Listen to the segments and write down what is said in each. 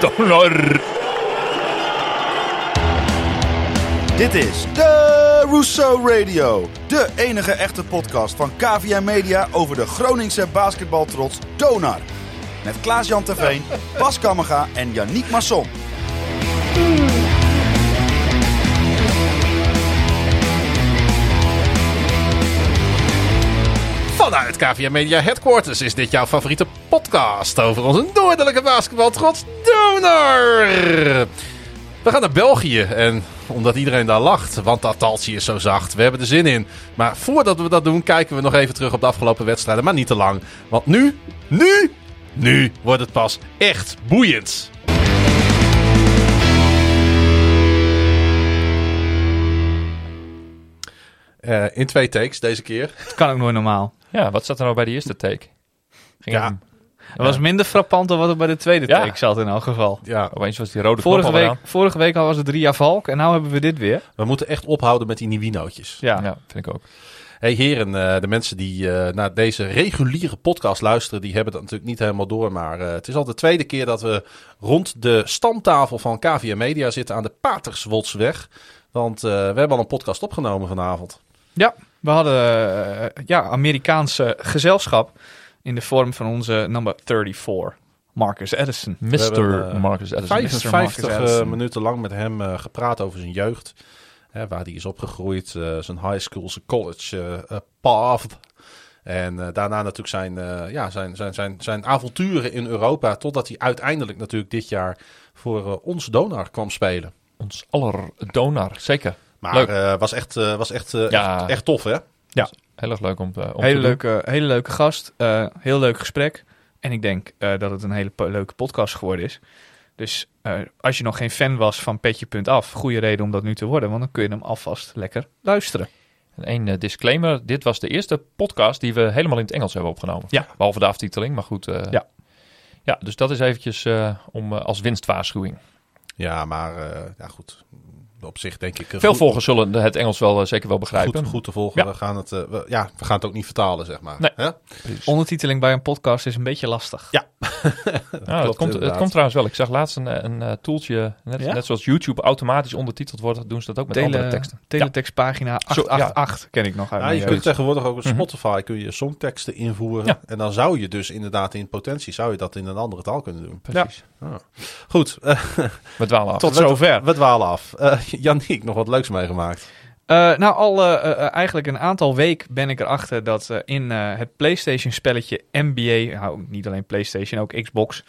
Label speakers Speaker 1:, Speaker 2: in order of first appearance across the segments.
Speaker 1: Donor.
Speaker 2: Dit is de Rousseau Radio. De enige echte podcast van KVM Media over de Groningse basketbaltrots Donar. Met Klaas-Jan Terveen, Bas Kammerga en Yannick Masson.
Speaker 1: Vanuit KVM Media Headquarters is dit jouw favoriete podcast over onze noordelijke basketbaltrots Donor. We gaan naar België en omdat iedereen daar lacht, want dat taltje is zo zacht. We hebben er zin in. Maar voordat we dat doen, kijken we nog even terug op de afgelopen wedstrijden. Maar niet te lang. Want nu, nu, nu wordt het pas echt boeiend. Eh, in twee takes deze keer.
Speaker 3: Het kan ook nooit normaal.
Speaker 4: Ja, wat zat er nou bij de eerste take? Ging
Speaker 1: Ja.
Speaker 4: hem-
Speaker 3: Het was minder frappant dan wat er bij de tweede
Speaker 4: Ja.
Speaker 3: take zat in elk geval.
Speaker 1: Ja,
Speaker 4: Opeens was die rode
Speaker 3: Vorige week, vorige week al was het Ria Valk en nu hebben we dit weer.
Speaker 1: we moeten echt ophouden met die Nivinootjes.
Speaker 3: Ja.
Speaker 4: aan. Ja, vind ik ook.
Speaker 1: Hey heren, eh, de mensen die eh, naar deze reguliere podcast luisteren, die hebben dat natuurlijk niet helemaal door. Maar eh, het is al de tweede keer dat we rond de stamtafel van KVM Media zitten aan de Paterswoldsweg. Want eh, we hebben al een podcast opgenomen vanavond.
Speaker 3: Ja, we hadden eh, ja, Amerikaanse gezelschap in de vorm van onze number 34, Marcus Edison.
Speaker 4: Mr.
Speaker 1: hebben, eh,
Speaker 4: Marcus Edison.
Speaker 1: 55
Speaker 3: Marcus
Speaker 1: eh,
Speaker 3: Edison.
Speaker 1: minuten lang met hem gepraat over zijn jeugd. Hè, waar hij is opgegroeid, zijn high school, zijn college path. En daarna natuurlijk zijn, ja, zijn, zijn, zijn, zijn avonturen in Europa. Totdat hij uiteindelijk natuurlijk dit jaar voor ons Donar kwam spelen.
Speaker 4: Ons aller donor, zeker.
Speaker 1: Maar
Speaker 4: Leuk.
Speaker 1: eh, was echt, eh, was echt, eh,
Speaker 4: Ja.
Speaker 1: echt, echt tof, hè?
Speaker 4: Heel erg leuk om, eh, om
Speaker 3: Hele
Speaker 4: te doen.
Speaker 3: leuke, hele leuke gast, eh, heel leuk gesprek. En ik denk eh, dat het een hele po- leuke podcast geworden is. Dus eh, als je nog geen fan was van Petje.af, goede reden om dat nu te worden. Want dan kun je hem alvast lekker luisteren.
Speaker 4: En één eh, disclaimer. Dit was de eerste podcast die we helemaal in het Engels hebben opgenomen.
Speaker 3: Ja.
Speaker 4: Behalve de aftiteling, maar goed. eh,
Speaker 3: Ja.
Speaker 4: Ja, dus dat is eventjes eh, om, als winstwaarschuwing.
Speaker 1: Ja, maar eh, ja, goed. Op zich denk ik... eh,
Speaker 4: Veel
Speaker 1: goed-
Speaker 4: volgers zullen het Engels wel eh, zeker wel begrijpen.
Speaker 1: Goed, goed te volgen.
Speaker 4: Ja.
Speaker 1: We, gaan het, eh, we, ja, we gaan het ook niet vertalen, zeg maar.
Speaker 4: Nee.
Speaker 3: Ondertiteling bij een podcast is een beetje lastig.
Speaker 1: Ja.
Speaker 4: Het,
Speaker 1: klopt
Speaker 4: komt, het komt trouwens wel. Ik zag laatst een, een tooltje, net,
Speaker 3: Ja?
Speaker 4: net zoals YouTube automatisch ondertiteld wordt, doen ze dat ook met andere teksten.
Speaker 3: teletextpagina
Speaker 4: Zo, ja.
Speaker 3: 888 ken ik nog uit
Speaker 1: Ja, je kunt
Speaker 3: jeugd.
Speaker 1: tegenwoordig ook op
Speaker 4: Mhm.
Speaker 1: Spotify kun je songteksten invoeren.
Speaker 4: Ja.
Speaker 1: En dan zou je dus inderdaad in potentie zou je dat in een andere taal kunnen doen.
Speaker 4: Precies.
Speaker 1: Goed, eh,
Speaker 4: We dwalen af.
Speaker 3: Tot zover.
Speaker 1: we dwalen af. Eh Yannick, nog wat leuks meegemaakt.
Speaker 3: Eh, nou, al eigenlijk een aantal weken ben ik erachter dat in het PlayStation-spelletje NBA, nou, niet alleen PlayStation, ook Xbox,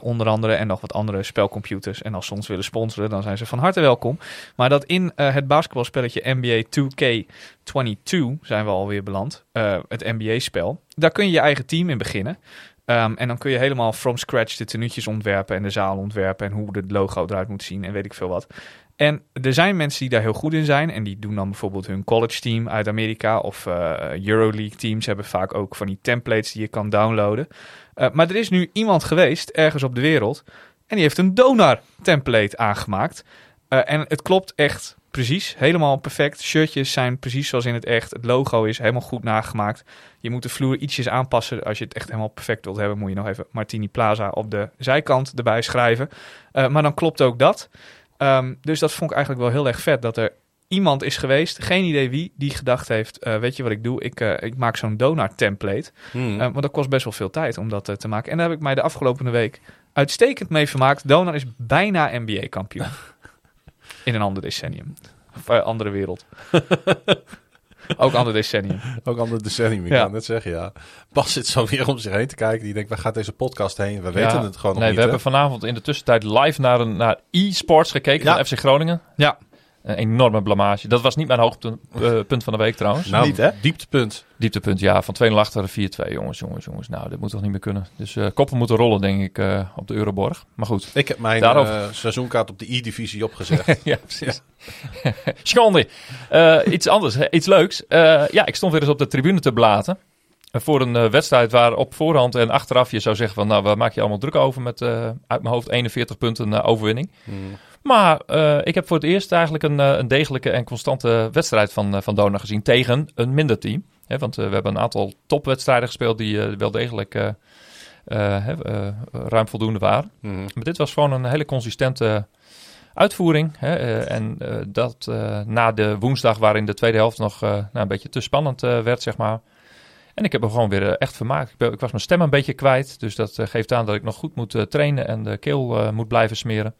Speaker 3: onder andere, en nog wat andere spelcomputers. En als ze ons willen sponsoren, dan zijn ze van harte welkom. Maar dat in het basketbalspelletje NBA 2K22 zijn we alweer beland, het NBA-spel. Daar kun je je eigen team in beginnen. Ehm, en dan kun je helemaal from scratch de tenuutjes ontwerpen en de zaal ontwerpen en hoe het logo eruit moet zien en weet ik veel wat. En er zijn mensen die daar heel goed in zijn. En die doen dan bijvoorbeeld hun college team uit Amerika. Of eh, Euroleague teams hebben vaak ook van die templates die je kan downloaden. Eh, maar er is nu iemand geweest, ergens op de wereld. En die heeft een donor template aangemaakt. Eh, en het klopt echt precies. Helemaal perfect. Shirtjes zijn precies zoals in het echt. Het logo is helemaal goed nagemaakt. Je moet de vloer ietsjes aanpassen. Als je het echt helemaal perfect wilt hebben, moet je nog even Martini Plaza op de zijkant erbij schrijven. Eh, maar dan klopt ook dat. Ehm, dus dat vond ik eigenlijk wel heel erg vet. Dat er iemand is geweest, geen idee wie, die gedacht heeft: eh, Weet je wat ik doe? Ik, eh, ik maak zo'n donor template.
Speaker 1: Hmm.
Speaker 3: Want dat kost best wel veel tijd om dat te maken. En daar heb ik mij de afgelopen week uitstekend mee vermaakt. Donor is bijna NBA-kampioen. In een ander decennium. Of eh, andere wereld. Ook ander decennium.
Speaker 1: Ook ander decennium, ik
Speaker 3: Ja.
Speaker 1: kan net zeggen, ja. Bas zit zo weer om zich heen te kijken. Die denkt, waar gaat deze podcast heen? We
Speaker 4: Ja.
Speaker 1: weten het gewoon nog
Speaker 4: Nee,
Speaker 1: niet,
Speaker 4: we
Speaker 1: hè?
Speaker 4: hebben vanavond in de tussentijd live naar, een, naar e-sports gekeken
Speaker 1: Ja.
Speaker 4: van FC Groningen.
Speaker 3: Ja.
Speaker 4: Een enorme blamage. Dat was niet mijn hoogtepunt eh, punt van de week trouwens.
Speaker 1: Nou,
Speaker 2: Niet, hè?
Speaker 1: dieptepunt.
Speaker 4: Dieptepunt, ja. Van 2-0 achter 4-2. Jongens, jongens, jongens. Nou, dit moet toch niet meer kunnen. Dus eh, koppen moeten rollen, denk ik, eh, op de Euroborg. Maar goed.
Speaker 1: Ik heb mijn eh, seizoenkaart op de E-divisie opgezegd.
Speaker 4: ja, precies. Schande. Eh, iets anders, hè, iets leuks. Eh, ja, ik stond weer eens op de tribune te blaten. Voor een eh, wedstrijd waar op voorhand en achteraf je zou zeggen van... nou, waar maak je allemaal druk over met eh, uit mijn hoofd 41 punten overwinning.
Speaker 1: Hmm.
Speaker 4: Maar eh, ik heb voor het eerst eigenlijk een, eh, een degelijke en constante wedstrijd van, eh, van Dona gezien tegen een minder team. Want we hebben een aantal topwedstrijden gespeeld die wel degelijk ruim voldoende waren.
Speaker 1: Mhm.
Speaker 4: Maar dit was gewoon een hele consistente uitvoering. Hè, en dat na de woensdag waarin de tweede helft nog nou, een beetje te spannend werd, zeg maar. En ik heb er gewoon weer echt vermaakt. Ik, ben- ik was mijn stem een beetje kwijt. Dus dat geeft aan dat ik nog goed moet trainen en de keel moet blijven smeren.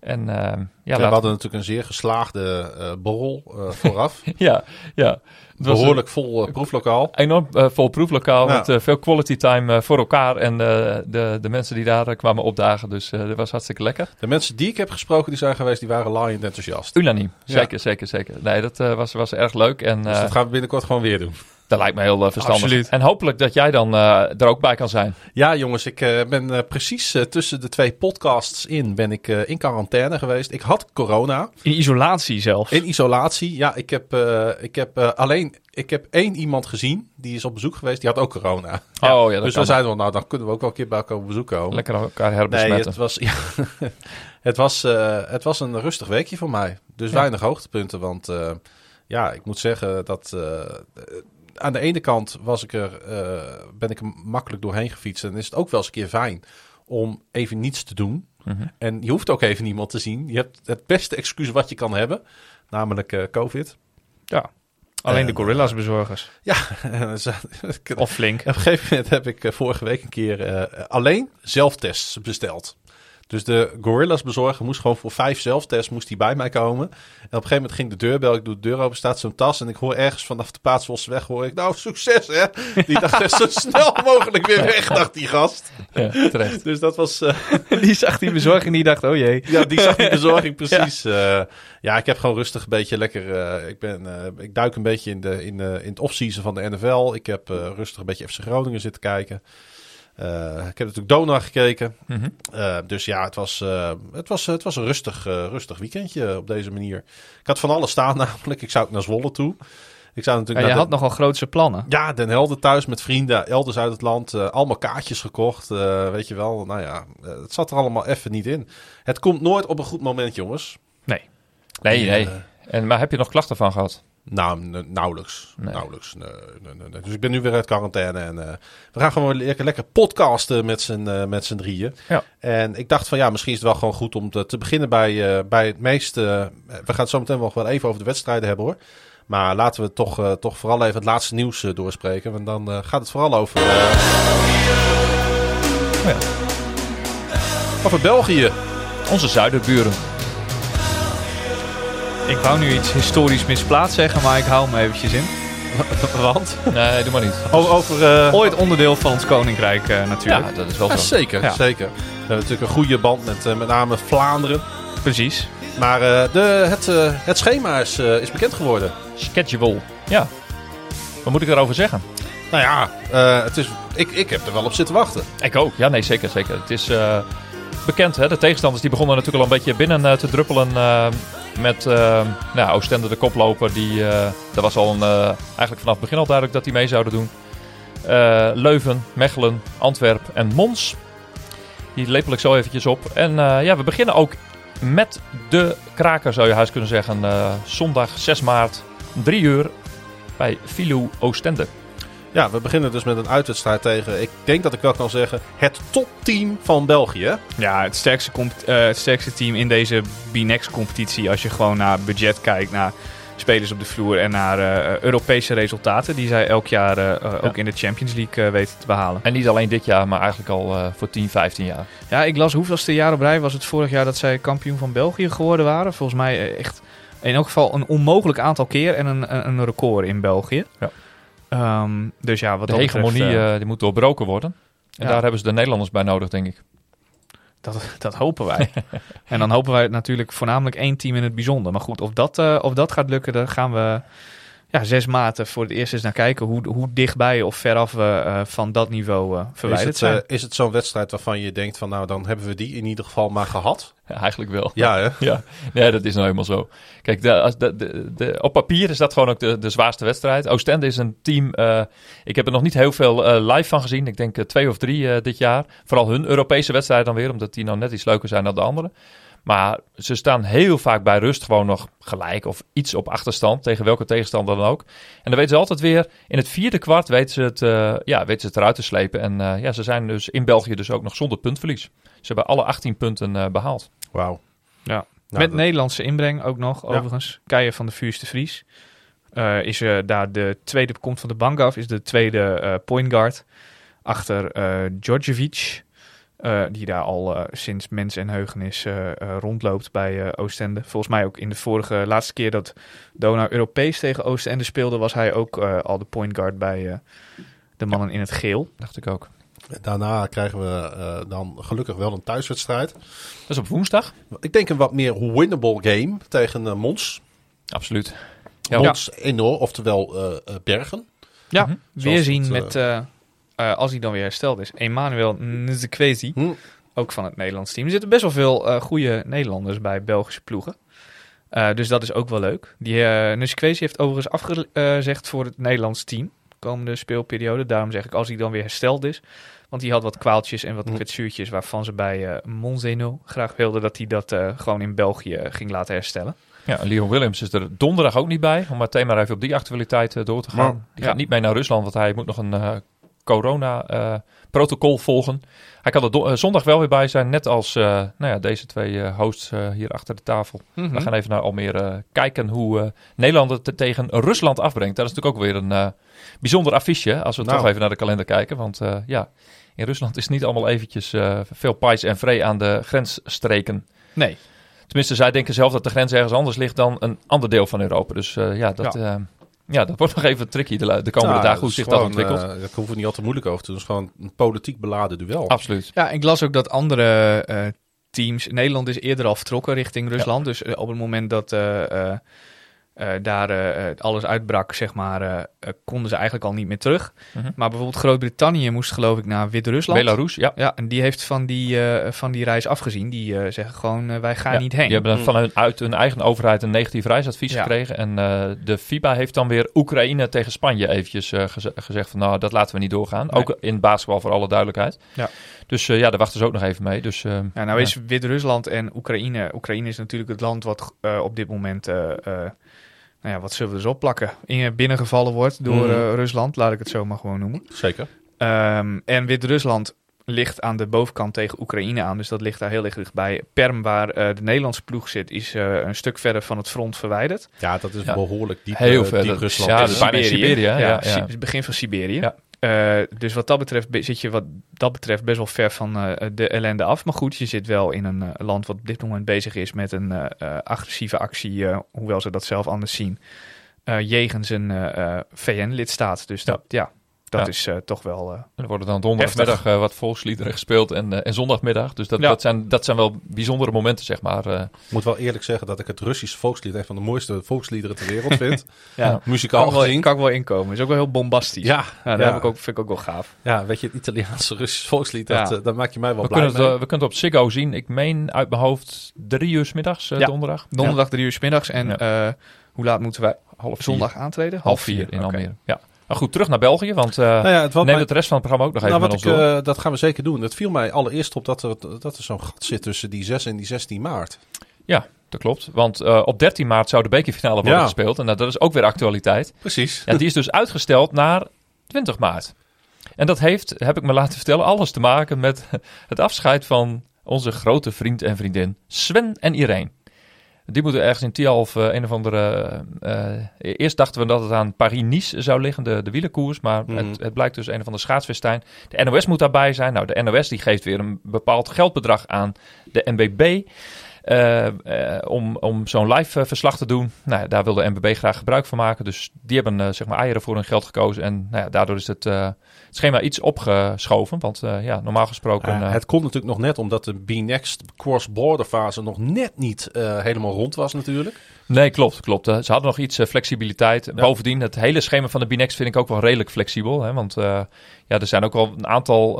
Speaker 4: En eh, ja,
Speaker 1: we hadden natuurlijk een zeer geslaagde eh borrel eh, vooraf.
Speaker 4: ja, ja. Het was een
Speaker 1: Behoorlijk vol proeflokaal.
Speaker 4: enorm vol proeflokaal
Speaker 1: Ja.
Speaker 4: met veel quality time voor elkaar. En de, de mensen die daar kwamen opdagen. Dus dat was hartstikke lekker.
Speaker 1: De mensen die ik heb gesproken, die zijn geweest, die waren laaiend enthousiast.
Speaker 4: Unaniem.
Speaker 1: Ja.
Speaker 4: Zeker, zeker, zeker. Nee, dat was, was erg leuk. En
Speaker 1: Dus dat gaan we binnenkort gewoon weer doen.
Speaker 4: Dat lijkt me heel eh, verstandig.
Speaker 3: Absoluut.
Speaker 4: En hopelijk dat jij dan eh, er ook bij kan zijn.
Speaker 1: Ja, jongens, ik eh, ben precies eh, tussen de twee podcasts in, ben ik eh, in quarantaine geweest. Ik had corona,
Speaker 3: In isolatie zelfs.
Speaker 1: in isolatie. Ja, ik heb, eh, ik heb eh, alleen, ik heb één iemand gezien, die is op bezoek geweest, die had ook corona.
Speaker 4: Oh ja, dat
Speaker 1: dus
Speaker 4: kan.
Speaker 1: we zeiden wel, nou, dan kunnen we ook wel een keer bij elkaar op bezoek komen.
Speaker 4: Lekker elkaar
Speaker 1: Nee,
Speaker 4: herbesmetten.
Speaker 1: het was, ja, het, was, eh, het was een rustig weekje voor mij. Dus
Speaker 4: Ja.
Speaker 1: weinig hoogtepunten. Want eh, ja, ik moet zeggen dat aan de ene kant was ik er, eh, ben ik er makkelijk doorheen gefietst. En is het ook wel eens een keer fijn om even niets te doen.
Speaker 4: Mhm.
Speaker 1: En je hoeft ook even niemand te zien. Je hebt het beste excuus wat je kan hebben, namelijk eh, COVID.
Speaker 3: Alleen
Speaker 1: Eh,
Speaker 3: de Gorilla's bezorgers.
Speaker 1: Ja,
Speaker 3: Of flink.
Speaker 1: Op een gegeven moment heb ik eh, vorige week een keer eh, alleen zelftests besteld. Dus de Gorillas bezorger moest gewoon voor vijf zelftests moest die bij mij komen. En op een gegeven moment ging de deurbel, ik doe de deur open, staat zo'n tas. En ik hoor ergens vanaf de Paatswosse weg, hoor ik, nou succes hè. Die dacht echt zo snel mogelijk weer weg, dacht die gast.
Speaker 4: Ja, terecht.
Speaker 1: Dus dat was, eh,
Speaker 3: Die zag die bezorger en die dacht, oh jee.
Speaker 1: ja, die zag die bezorging precies. Ja. ja, ik heb gewoon rustig een beetje lekker, eh, ik, ben, eh, ik duik een beetje in, de, in, eh, in het offseason van de NFL. Ik heb eh, rustig een beetje FC Groningen zitten kijken. Eh, ik heb natuurlijk Donar gekeken.
Speaker 4: Mhm.
Speaker 1: Eh, dus ja, het was, eh, het was, het was een rustig, rustig weekendje op deze manier. Ik had van alles staan namelijk. Ik zou ook naar Zwolle toe. Ik zou
Speaker 3: Ja,
Speaker 1: natuurlijk
Speaker 3: je had
Speaker 1: de-
Speaker 3: nogal grootse plannen.
Speaker 1: ja, Den Helder thuis met vrienden, elders uit het land. allemaal kaartjes gekocht, weet je wel. Nou ja, het zat er allemaal even niet in. Het komt nooit op een goed moment, jongens.
Speaker 3: Nee.
Speaker 4: Nee, nee. En, maar heb je nog klachten van gehad?
Speaker 1: Nou, nauwelijks.
Speaker 4: Nee.
Speaker 1: nauwelijks. Nee, nee. Dus ik ben nu weer uit quarantaine. En eh, we gaan gewoon lekker, lekker podcasten met z'n eh, met z'n drieën.
Speaker 4: Ja.
Speaker 1: En ik dacht van ja, misschien is het wel gewoon goed om te, te beginnen bij, eh, bij het meeste... we gaan het zo meteen nog wel even over de wedstrijden hebben hoor. Maar laten we toch, toch vooral even het laatste nieuws doorspreken. Want dan gaat het vooral over...
Speaker 4: Oh ja.
Speaker 1: Over België.
Speaker 4: Onze zuiderburen.
Speaker 3: Ik wou nu iets historisch misplaatst zeggen, maar ik hou hem eventjes in.
Speaker 1: Want?
Speaker 4: Nee, doe maar niet.
Speaker 1: Over... over eh,
Speaker 3: Ooit onderdeel van ons koninkrijk eh, natuurlijk.
Speaker 4: Ja, dat is wel
Speaker 1: ja,
Speaker 4: zo.
Speaker 1: zeker,
Speaker 3: Ja.
Speaker 1: zeker. We hebben natuurlijk een goede band met eh, met name Vlaanderen.
Speaker 3: Precies.
Speaker 1: Maar eh, de, het, eh, het schema is, eh, is bekend geworden.
Speaker 4: Schedule. Ja. Wat moet ik daarover zeggen?
Speaker 1: Nou ja, eh, het is, ik, ik heb er wel op zitten wachten.
Speaker 4: Ik ook. Ja, nee, zeker, zeker. Het is eh, bekend, hè. De tegenstanders die begonnen natuurlijk al een beetje binnen te druppelen eh, met eh, nou, Oostende de koploper. Die, dat was al een, eh, eigenlijk vanaf het begin al duidelijk dat die mee zouden doen. Leuven, Mechelen, Antwerpen en Mons. Die lepel ik zo eventjes op. En ja, we beginnen ook met de kraker, zou je huis kunnen zeggen. Zondag 6 maart, 3 uur, bij Filou Oostende.
Speaker 1: Ja, we beginnen dus met een uitwedstrijd tegen, ik denk dat ik wel kan zeggen, het topteam van België.
Speaker 3: Ja, het sterkste, eh, het sterkste team in deze B-Next-competitie. Als je gewoon naar budget kijkt, naar spelers op de vloer en naar eh, Europese resultaten. Die zij elk jaar eh, ook in de Champions League weten te behalen.
Speaker 4: En niet alleen dit jaar, maar eigenlijk al eh, voor 10, 15 jaar.
Speaker 3: Ja, ik las hoeveelste jaar op rij was het vorig jaar dat zij kampioen van België geworden waren. Volgens mij echt in elk geval een onmogelijk aantal keer en een, een, een record in België.
Speaker 4: Ja.
Speaker 3: Ehm, dus ja, wat
Speaker 4: De
Speaker 3: betreft,
Speaker 4: hegemonie
Speaker 3: eh,
Speaker 4: eh, die moet doorbroken worden. En
Speaker 3: Ja.
Speaker 4: daar hebben ze de Nederlanders bij nodig, denk ik.
Speaker 3: Dat, dat hopen wij. en dan hopen wij natuurlijk voornamelijk één team in het bijzonder. Maar goed, of dat, eh, of dat gaat lukken, daar gaan we ja, zes maten voor het eerst eens naar kijken. Hoe, hoe dichtbij of veraf we eh, van dat niveau eh,
Speaker 1: Is
Speaker 3: verwijderd
Speaker 1: het,
Speaker 3: zijn.
Speaker 1: eh, is het zo'n wedstrijd waarvan je denkt van nou, dan hebben we die in ieder geval maar gehad?
Speaker 4: Ja, eigenlijk wel.
Speaker 1: Ja, hè?
Speaker 4: Ja, nee, dat is nou helemaal zo. Kijk, de, als de, de, de- op papier is dat gewoon ook de, de zwaarste wedstrijd. Oostende is een team. eh, ik heb er nog niet heel veel eh, live van gezien. Ik denk twee of drie eh, dit jaar. Vooral hun Europese wedstrijd dan weer, omdat die nou net iets leuker zijn dan de andere. Maar ze staan heel vaak bij rust gewoon nog gelijk of iets op achterstand tegen welke tegenstander dan ook. En dan weten ze altijd weer, in het vierde kwart weten ze het, eh, ja, weten ze het eruit te slepen. En eh, ja, ze zijn dus in België dus ook nog zonder puntverlies. Ze hebben alle 18 punten eh, behaald.
Speaker 5: Wauw.
Speaker 3: Ja.
Speaker 5: Nou,
Speaker 3: Met
Speaker 5: dat-
Speaker 3: Nederlandse inbreng ook nog,
Speaker 5: Ja.
Speaker 3: overigens. Keijer van de Vuurste Vries. Eh, is eh, daar de tweede, komt van de bank af, is de tweede eh point guard. Achter eh Djordjevic, eh, die daar al eh, sinds mens en heugenis eh, rondloopt bij eh, Oostende. Volgens mij ook in de vorige, laatste keer dat Donau Europees tegen Oostende speelde, was hij ook eh, al de point guard bij eh, de mannen in het geel.
Speaker 4: Dacht ik ook.
Speaker 1: Daarna krijgen we eh, dan gelukkig wel een thuiswedstrijd.
Speaker 4: Dat is op woensdag.
Speaker 1: Ik denk een wat meer winnable game tegen Mons.
Speaker 4: Absoluut. Ja,
Speaker 1: Mons enorm, oftewel Bergen.
Speaker 3: Ja,
Speaker 4: Mhm.
Speaker 3: weer zien
Speaker 1: het, eh,
Speaker 3: met, eh, als hij dan weer hersteld is, Emmanuel Nzekwezi.
Speaker 1: Hm.
Speaker 3: Ook van het Nederlands team. Er zitten best wel veel eh goede Nederlanders bij Belgische ploegen. Eh, dus dat is ook wel leuk. Die uh, heeft overigens afgezegd voor het Nederlands team. Komende speelperiode. Daarom zeg ik als hij dan weer hersteld is. Want die had wat kwaaltjes en wat
Speaker 1: Hm.
Speaker 3: kwetsuurtjes waarvan ze bij eh Monzeno graag wilden dat hij dat eh, gewoon in België ging laten herstellen.
Speaker 4: Ja, Leon Williams is er donderdag ook niet bij. Om meteen maar even op die actualiteit door te gaan.
Speaker 1: Maar-
Speaker 4: die
Speaker 3: ja.
Speaker 4: gaat niet mee naar Rusland, want hij moet nog een eh, corona-protocol volgen. Hij kan er eh, zondag wel weer bij zijn, net als eh, nou ja, deze twee eh, hosts eh, hier achter de tafel.
Speaker 3: Mhm.
Speaker 4: We gaan even naar Almere eh, kijken hoe eh, Nederland het tegen Rusland afbrengt. Dat is natuurlijk ook weer een eh, bijzonder affiche, als we
Speaker 1: Nou.
Speaker 4: toch even naar de kalender kijken. Want eh, ja, in Rusland is niet allemaal eventjes eh, veel pais en vree aan de grensstreken.
Speaker 3: Nee.
Speaker 4: Tenminste, zij denken zelf dat de grens ergens anders ligt dan een ander deel van Europa. Dus eh, ja, dat, ja. Ja, dat wordt nog even tricky de, de komende
Speaker 1: Ja,
Speaker 4: dagen, hoe zich dat ontwikkelt.
Speaker 1: eh, daar hoeven we niet al te moeilijk over te doen. Het is gewoon een politiek beladen duel.
Speaker 4: Absoluut.
Speaker 3: Ja, ik las ook dat andere eh, teams. Nederland is eerder al vertrokken richting Rusland. Dus eh, op het moment dat eh, daar eh, eh, alles uitbrak, zeg maar, konden ze eigenlijk al niet meer terug.
Speaker 4: Mhm.
Speaker 3: Maar bijvoorbeeld Groot-Brittannië moest geloof ik naar Wit-Rusland.
Speaker 4: Belarus, ja.
Speaker 3: Ja, en die heeft van die, eh, van die reis afgezien. Die zeggen gewoon, wij gaan
Speaker 4: Ja,
Speaker 3: niet heen.
Speaker 4: Die hebben dan
Speaker 1: Mm.
Speaker 4: vanuit uit hun eigen overheid een negatief reisadvies
Speaker 3: Ja.
Speaker 4: gekregen. En eh, de FIBA heeft dan weer Oekraïne tegen Spanje eventjes eh, geze- gezegd van nou, dat laten we niet doorgaan.
Speaker 3: Nee.
Speaker 4: Ook in basketbal voor alle duidelijkheid.
Speaker 3: Ja.
Speaker 4: Dus eh, ja, daar wachten ze ook nog even mee. Dus, eh,
Speaker 3: Ja, nou is Wit-Rusland en Oekraïne. Oekraïne is natuurlijk het land wat eh, op dit moment, nou ja, wat zullen we dus opplakken? In, binnengevallen wordt door
Speaker 1: Mhm.
Speaker 3: eh, Rusland, laat ik het zo maar gewoon noemen.
Speaker 1: Zeker.
Speaker 3: Ehm, en Wit-Rusland ligt aan de bovenkant tegen Oekraïne aan, dus dat ligt daar heel erg dichtbij. Perm, waar eh, de Nederlandse ploeg zit, is eh, een stuk verder van het front verwijderd.
Speaker 1: Ja, dat is
Speaker 4: Ja.
Speaker 1: behoorlijk diep,
Speaker 4: Heel ver.
Speaker 1: diep
Speaker 4: Dat-
Speaker 1: Rusland.
Speaker 4: ja, dat is Siberië?
Speaker 3: Ja,
Speaker 4: Ja,
Speaker 3: Si-
Speaker 4: ja.
Speaker 3: het begin van Siberië.
Speaker 4: Ja.
Speaker 3: Eh, dus wat dat betreft be- zit je wat dat betreft best wel ver van eh, de ellende af. Maar goed, je zit wel in een eh, land wat op dit moment bezig is met een agressieve actie, hoewel ze dat zelf anders zien, jegens een VN-lidstaat. Dus dat, ja, dat
Speaker 4: Ja.
Speaker 3: is eh, toch wel... eh,
Speaker 4: er worden dan donderdagmiddag eh, wat volksliederen gespeeld en, eh, en zondagmiddag. Dus dat,
Speaker 3: Ja.
Speaker 4: dat, zijn, dat zijn wel bijzondere momenten, zeg maar. eh.
Speaker 1: Ik moet wel eerlijk zeggen dat ik het Russisch volkslied een van de mooiste volksliederen ter wereld vind.
Speaker 3: ja, kan,
Speaker 1: Muzikaal
Speaker 3: ik wel, kan ik wel inkomen. Is ook wel heel bombastisch.
Speaker 1: Ja,
Speaker 3: Ja, dat
Speaker 1: ja.
Speaker 3: Heb ik ook, vind ik ook wel gaaf.
Speaker 1: ja, weet je, het Italiaanse Russisch volkslied, dat,
Speaker 3: Ja.
Speaker 1: eh, daar maak je mij wel
Speaker 4: we,
Speaker 1: blij
Speaker 4: kunnen het, eh, we kunnen het op Ziggo zien. Ik meen uit mijn hoofd drie uur 's middags, eh,
Speaker 3: Ja.
Speaker 4: donderdag.
Speaker 3: Donderdag drie uur 's middags. En
Speaker 4: Ja.
Speaker 3: eh, hoe laat moeten wij
Speaker 4: Half
Speaker 3: zondag aantreden?
Speaker 4: half vier in
Speaker 3: Oké.
Speaker 4: Almere. Ja. Maar goed, terug naar België, want eh
Speaker 1: nou ja, het,
Speaker 4: neem
Speaker 1: mij-
Speaker 4: het de rest van het programma ook nog even
Speaker 1: nou,
Speaker 4: met
Speaker 1: wat ik,
Speaker 4: door.
Speaker 1: eh, dat gaan we zeker doen. Het viel mij allereerst op dat er, dat er zo'n gat zit tussen die 6 en die 16 maart.
Speaker 4: Dat klopt, want eh, op 13 maart zou de bekerfinale worden
Speaker 1: Ja.
Speaker 4: gespeeld. En nou, dat is ook weer actualiteit.
Speaker 1: Precies.
Speaker 4: Ja, die is dus uitgesteld naar 20 maart. En dat heeft, heb ik me laten vertellen, alles te maken met het afscheid van onze grote vriend en vriendin Sven en Irene. Die moeten ergens in Tialf eh, een of andere... eh, eh, eerst dachten we dat het aan Paris-Nice zou liggen, de, de wielerkoers. Maar
Speaker 1: Mhm.
Speaker 4: het, het blijkt dus een of andere schaatsfestijn. De NOS moet daarbij zijn. Nou, de NOS die geeft weer een bepaald geldbedrag aan de NBB. om, om zo'n live verslag te doen. Nou, daar wil de NBB graag gebruik van maken. Dus die hebben zeg maar eieren voor hun geld gekozen. En nou ja, daardoor is het, het schema iets opgeschoven. Want eh, ja, normaal gesproken...
Speaker 1: Ja,
Speaker 4: eh,
Speaker 1: het kon natuurlijk nog net omdat de B-Next cross-border fase nog net niet eh, helemaal rond was natuurlijk.
Speaker 4: Nee, klopt, klopt. Eh, Ze hadden nog iets eh, flexibiliteit. Bovendien, het hele schema van de Binex vind ik ook wel redelijk flexibel. Hè? Want eh, ja, er zijn ook al een aantal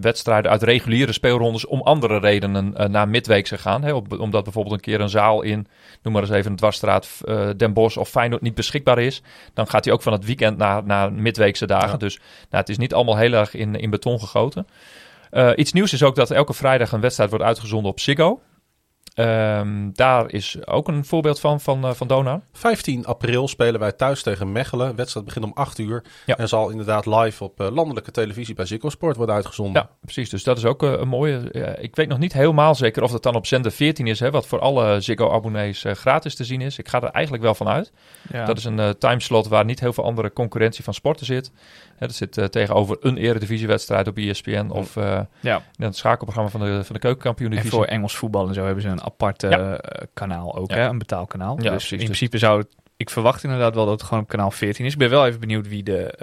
Speaker 4: wedstrijden uit reguliere speelrondes om andere redenen naar midweek gegaan. Hè? Op- omdat bijvoorbeeld een keer een zaal in, noem maar eens even een dwarsstraat, Den Bosch of Feyenoord niet beschikbaar is. Dan gaat hij ook van het weekend naar, naar midweekse dagen.
Speaker 1: Ja.
Speaker 4: Dus nou, het is niet allemaal heel erg in, in beton gegoten. Eh, iets nieuws is ook dat elke vrijdag een wedstrijd wordt uitgezonden op Ziggo. Ehm, daar is ook een voorbeeld van, van, eh, van Donar.
Speaker 1: 15 april spelen wij thuis tegen Mechelen. Wedstrijd begint om 8 uur.
Speaker 4: Ja.
Speaker 1: En zal inderdaad live op eh, landelijke televisie bij Ziggo Sport worden uitgezonden.
Speaker 4: Ja, precies. Dus dat is ook eh, een mooie. ik weet nog niet helemaal zeker of dat dan op zender 14 is, hè, wat voor alle Ziggo-abonnees gratis te zien is. Ik ga er eigenlijk wel van uit.
Speaker 3: Ja.
Speaker 4: Dat is een eh, timeslot waar niet heel veel andere concurrentie van sporten zit. Hè, er zit eh, tegenover een eredivisiewedstrijd op ESPN of eh,
Speaker 3: ja.
Speaker 4: het schakelprogramma van de, van de keukenkampioen
Speaker 3: En voor Engels voetbal en zo hebben ze een apart
Speaker 4: Ja.
Speaker 3: kanaal ook, hè? een betaalkanaal. Dus
Speaker 4: precies.
Speaker 3: in
Speaker 4: Dus-
Speaker 3: principe zou het, ik verwacht inderdaad wel dat het gewoon op kanaal 14 is. Ik ben wel even benieuwd wie de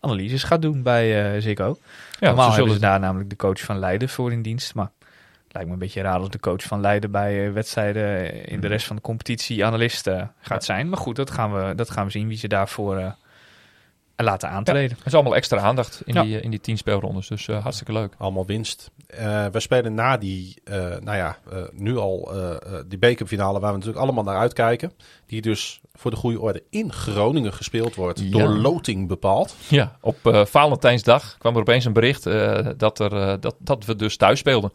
Speaker 3: analyses gaat doen bij Ziggo.
Speaker 4: Ja,
Speaker 3: Normaal
Speaker 4: ze zullen
Speaker 3: ze daar namelijk de coach van Leiden voor in dienst. Maar lijkt me een beetje raar als de coach van Leiden bij eh, wedstrijden in de rest van de competitie analist eh, gaat zijn. Maar goed, dat gaan, we, dat gaan we zien wie ze daarvoor eh, laten aantreden.
Speaker 4: Er is allemaal extra aandacht in,
Speaker 3: Ja.
Speaker 4: die, eh, in die tien speelrondes. Dus eh, hartstikke leuk.
Speaker 1: Allemaal winst. Eh, we spelen na die, eh, nou ja, eh, nu al eh, eh, die bekerfinale waar we natuurlijk allemaal naar uitkijken. Die dus voor de goede orde in Groningen gespeeld wordt.
Speaker 4: Ja.
Speaker 1: Door loting bepaald.
Speaker 4: Ja, op eh Valentijnsdag kwam er opeens een bericht eh, dat, er, eh, dat, dat we dus thuis speelden.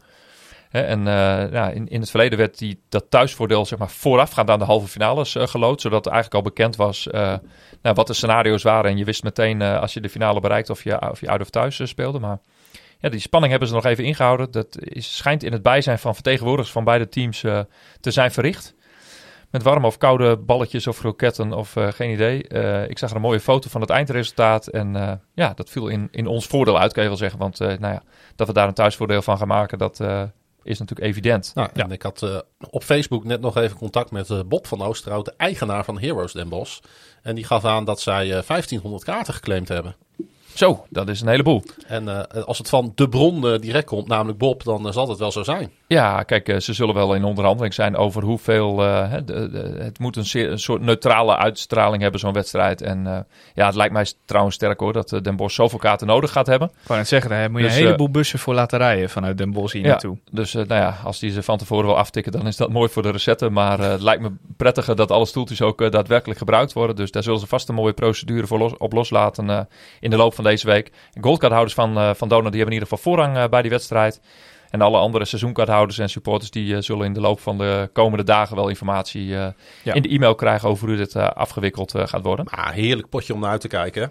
Speaker 4: En eh, ja, in, in het verleden werd die, dat thuisvoordeel zeg maar, voorafgaand aan de halve finales eh, geloot. Zodat eigenlijk al bekend was eh, nou, wat de scenario's waren. En je wist meteen als je de finale bereikt of je, of je uit of thuis speelde. Maar ja, die spanning hebben ze nog even ingehouden. Dat is, schijnt in het bijzijn van vertegenwoordigers van beide teams te zijn verricht. Met warme of koude balletjes of roketten of geen idee. Ik zag er een mooie foto van het eindresultaat. En ja, dat viel in, in ons voordeel uit, kan je wel zeggen. Want nou ja, dat we daar een thuisvoordeel van gaan maken, dat is natuurlijk evident.
Speaker 1: Nou, en ik had eh, op Facebook net nog even contact met eh, Bob van Oosterhout, de eigenaar van Heroes Den Bosch. En die gaf aan dat zij eh, 1500 kaarten geclaimd hebben.
Speaker 4: Zo, dat is een heleboel.
Speaker 1: En eh, als het van de bron eh, direct komt, namelijk Bob, dan eh, zal het wel zo zijn.
Speaker 4: Ja, kijk, ze zullen wel in onderhandeling zijn over hoeveel. eh, hè, de, de- het moet een, zeer- een soort neutrale uitstraling hebben, zo'n wedstrijd. En eh, ja, het lijkt mij trouwens sterk hoor, dat Den Bosch zoveel kaarten nodig gaat hebben.
Speaker 3: Ik wou net zeggen, daar moet je
Speaker 4: Dus,
Speaker 3: een heleboel bussen voor laten rijden vanuit Den Bosch hier
Speaker 4: Ja.
Speaker 3: naartoe.
Speaker 4: Dus eh, nou ja, als die ze van tevoren wil aftikken, dan is dat mooi voor de recette. Maar eh, het lijkt me prettiger dat alle stoeltjes ook daadwerkelijk gebruikt worden. Dus daar zullen ze vast een mooie procedure voor los, op loslaten eh, in de loop van deze week. Goldcardhouders van, eh van Donor die hebben in ieder geval voorrang eh, bij die wedstrijd. En alle andere seizoenkaarthouders en supporters die eh, zullen in de loop van de komende dagen wel informatie eh,
Speaker 3: Ja.
Speaker 4: in de e-mail krijgen over hoe dit eh, afgewikkeld eh, gaat worden.
Speaker 1: Maar heerlijk potje om naar uit te kijken. hè?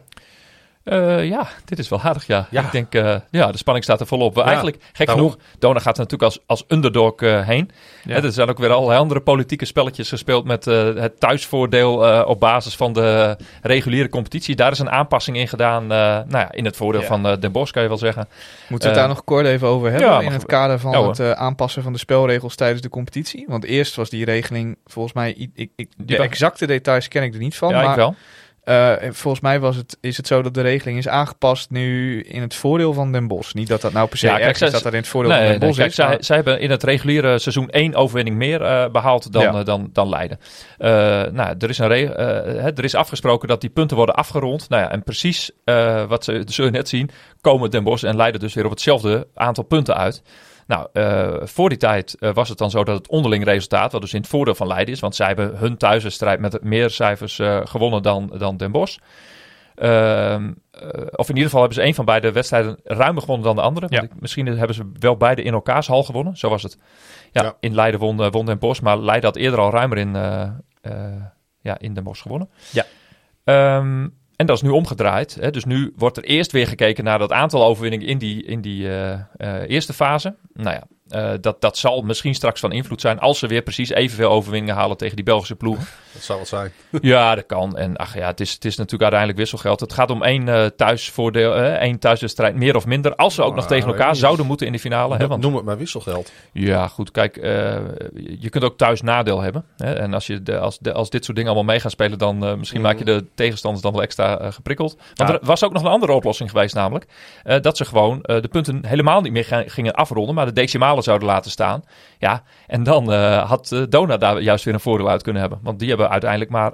Speaker 4: Eh, ja, dit is wel aardig, ja.
Speaker 1: Ja.
Speaker 4: Ik denk, eh, ja, de spanning staat er volop. We
Speaker 1: Ja,
Speaker 4: eigenlijk, gek
Speaker 1: daarom.
Speaker 4: genoeg, Dona gaat er natuurlijk als, als underdog eh, heen.
Speaker 3: Ja.
Speaker 4: Hè, er zijn ook weer allerlei andere politieke spelletjes gespeeld met het thuisvoordeel op basis van de reguliere competitie. Daar is een aanpassing in gedaan, nou ja, in het voordeel van Den Bosch, kan je wel zeggen.
Speaker 3: Moeten we het daar nog kort even over hebben in het kader van het aanpassen van de spelregels tijdens de competitie? Want eerst was die regeling volgens mij, ik, ik, de exacte details ken ik er niet van,
Speaker 4: ja, ik
Speaker 3: maar
Speaker 4: wel.
Speaker 3: Eh, volgens mij was het, is het zo dat de regeling is aangepast nu in het voordeel van Den Bosch. Niet dat dat nou per se
Speaker 4: Ja, kijk,
Speaker 3: is
Speaker 4: zij-
Speaker 3: dat dat in het voordeel van
Speaker 4: Nee,
Speaker 3: Den
Speaker 4: nee,
Speaker 3: Bosch
Speaker 4: kijk,
Speaker 3: is.
Speaker 4: zij, hebben in het reguliere seizoen één overwinning meer eh, behaald dan,
Speaker 3: Ja.
Speaker 4: eh, dan, dan Leiden. Nou, er, is een re- hè, er is afgesproken dat die punten worden afgerond. Nou ja, en precies wat ze zul je net zien, komen Den Bosch en Leiden dus weer op hetzelfde aantal punten uit. Nou, eh, voor die tijd eh, was het dan zo dat het onderling resultaat, wat dus in het voordeel van Leiden is, want zij hebben hun thuiswedstrijd met meer cijfers eh, gewonnen dan, dan Den Bosch. Ehm, eh, of in ieder geval hebben ze een van beide wedstrijden ruimer gewonnen dan de andere.
Speaker 3: Ja.
Speaker 4: misschien hebben ze wel beide in elkaars hal gewonnen. Zo was het. Ja,
Speaker 1: Ja.
Speaker 4: in Leiden won, won Den Bosch, maar Leiden had eerder al ruimer in, eh eh, ja, in Den Bosch gewonnen.
Speaker 3: Ja.
Speaker 4: Ehm, en dat is nu omgedraaid. Hè? Dus nu wordt er eerst weer gekeken naar dat aantal overwinningen in die, in die eh, eh, eerste fase. Nou ja, eh, dat, dat zal misschien straks van invloed zijn als ze weer precies evenveel overwinningen halen tegen die Belgische ploeg.
Speaker 1: Dat zal het zijn.
Speaker 4: Ja, dat kan. En ach ja, het is, het is natuurlijk uiteindelijk wisselgeld. Het gaat om één eh, thuisvoordeel, eh, één thuiswedstrijd, meer of minder. Als ze ook
Speaker 1: Ah,
Speaker 4: nog tegen
Speaker 1: weet
Speaker 4: elkaar zouden moeten in de finale. Hè, want,
Speaker 1: Noem het maar wisselgeld.
Speaker 4: ja, goed. Kijk, eh, je kunt ook thuis nadeel hebben. Hè, en als, je de, als, de, als dit soort dingen allemaal mee gaan spelen, dan misschien
Speaker 1: Mhm.
Speaker 4: maak je de tegenstanders dan wel extra geprikkeld. Want
Speaker 3: Ja.
Speaker 4: er was ook nog een andere oplossing geweest, namelijk dat ze gewoon de punten helemaal niet meer gaan- gingen afronden, maar de zouden laten staan. Ja, en dan eh, had eh, Dona daar juist weer een voordeel uit kunnen hebben. Want die hebben uiteindelijk maar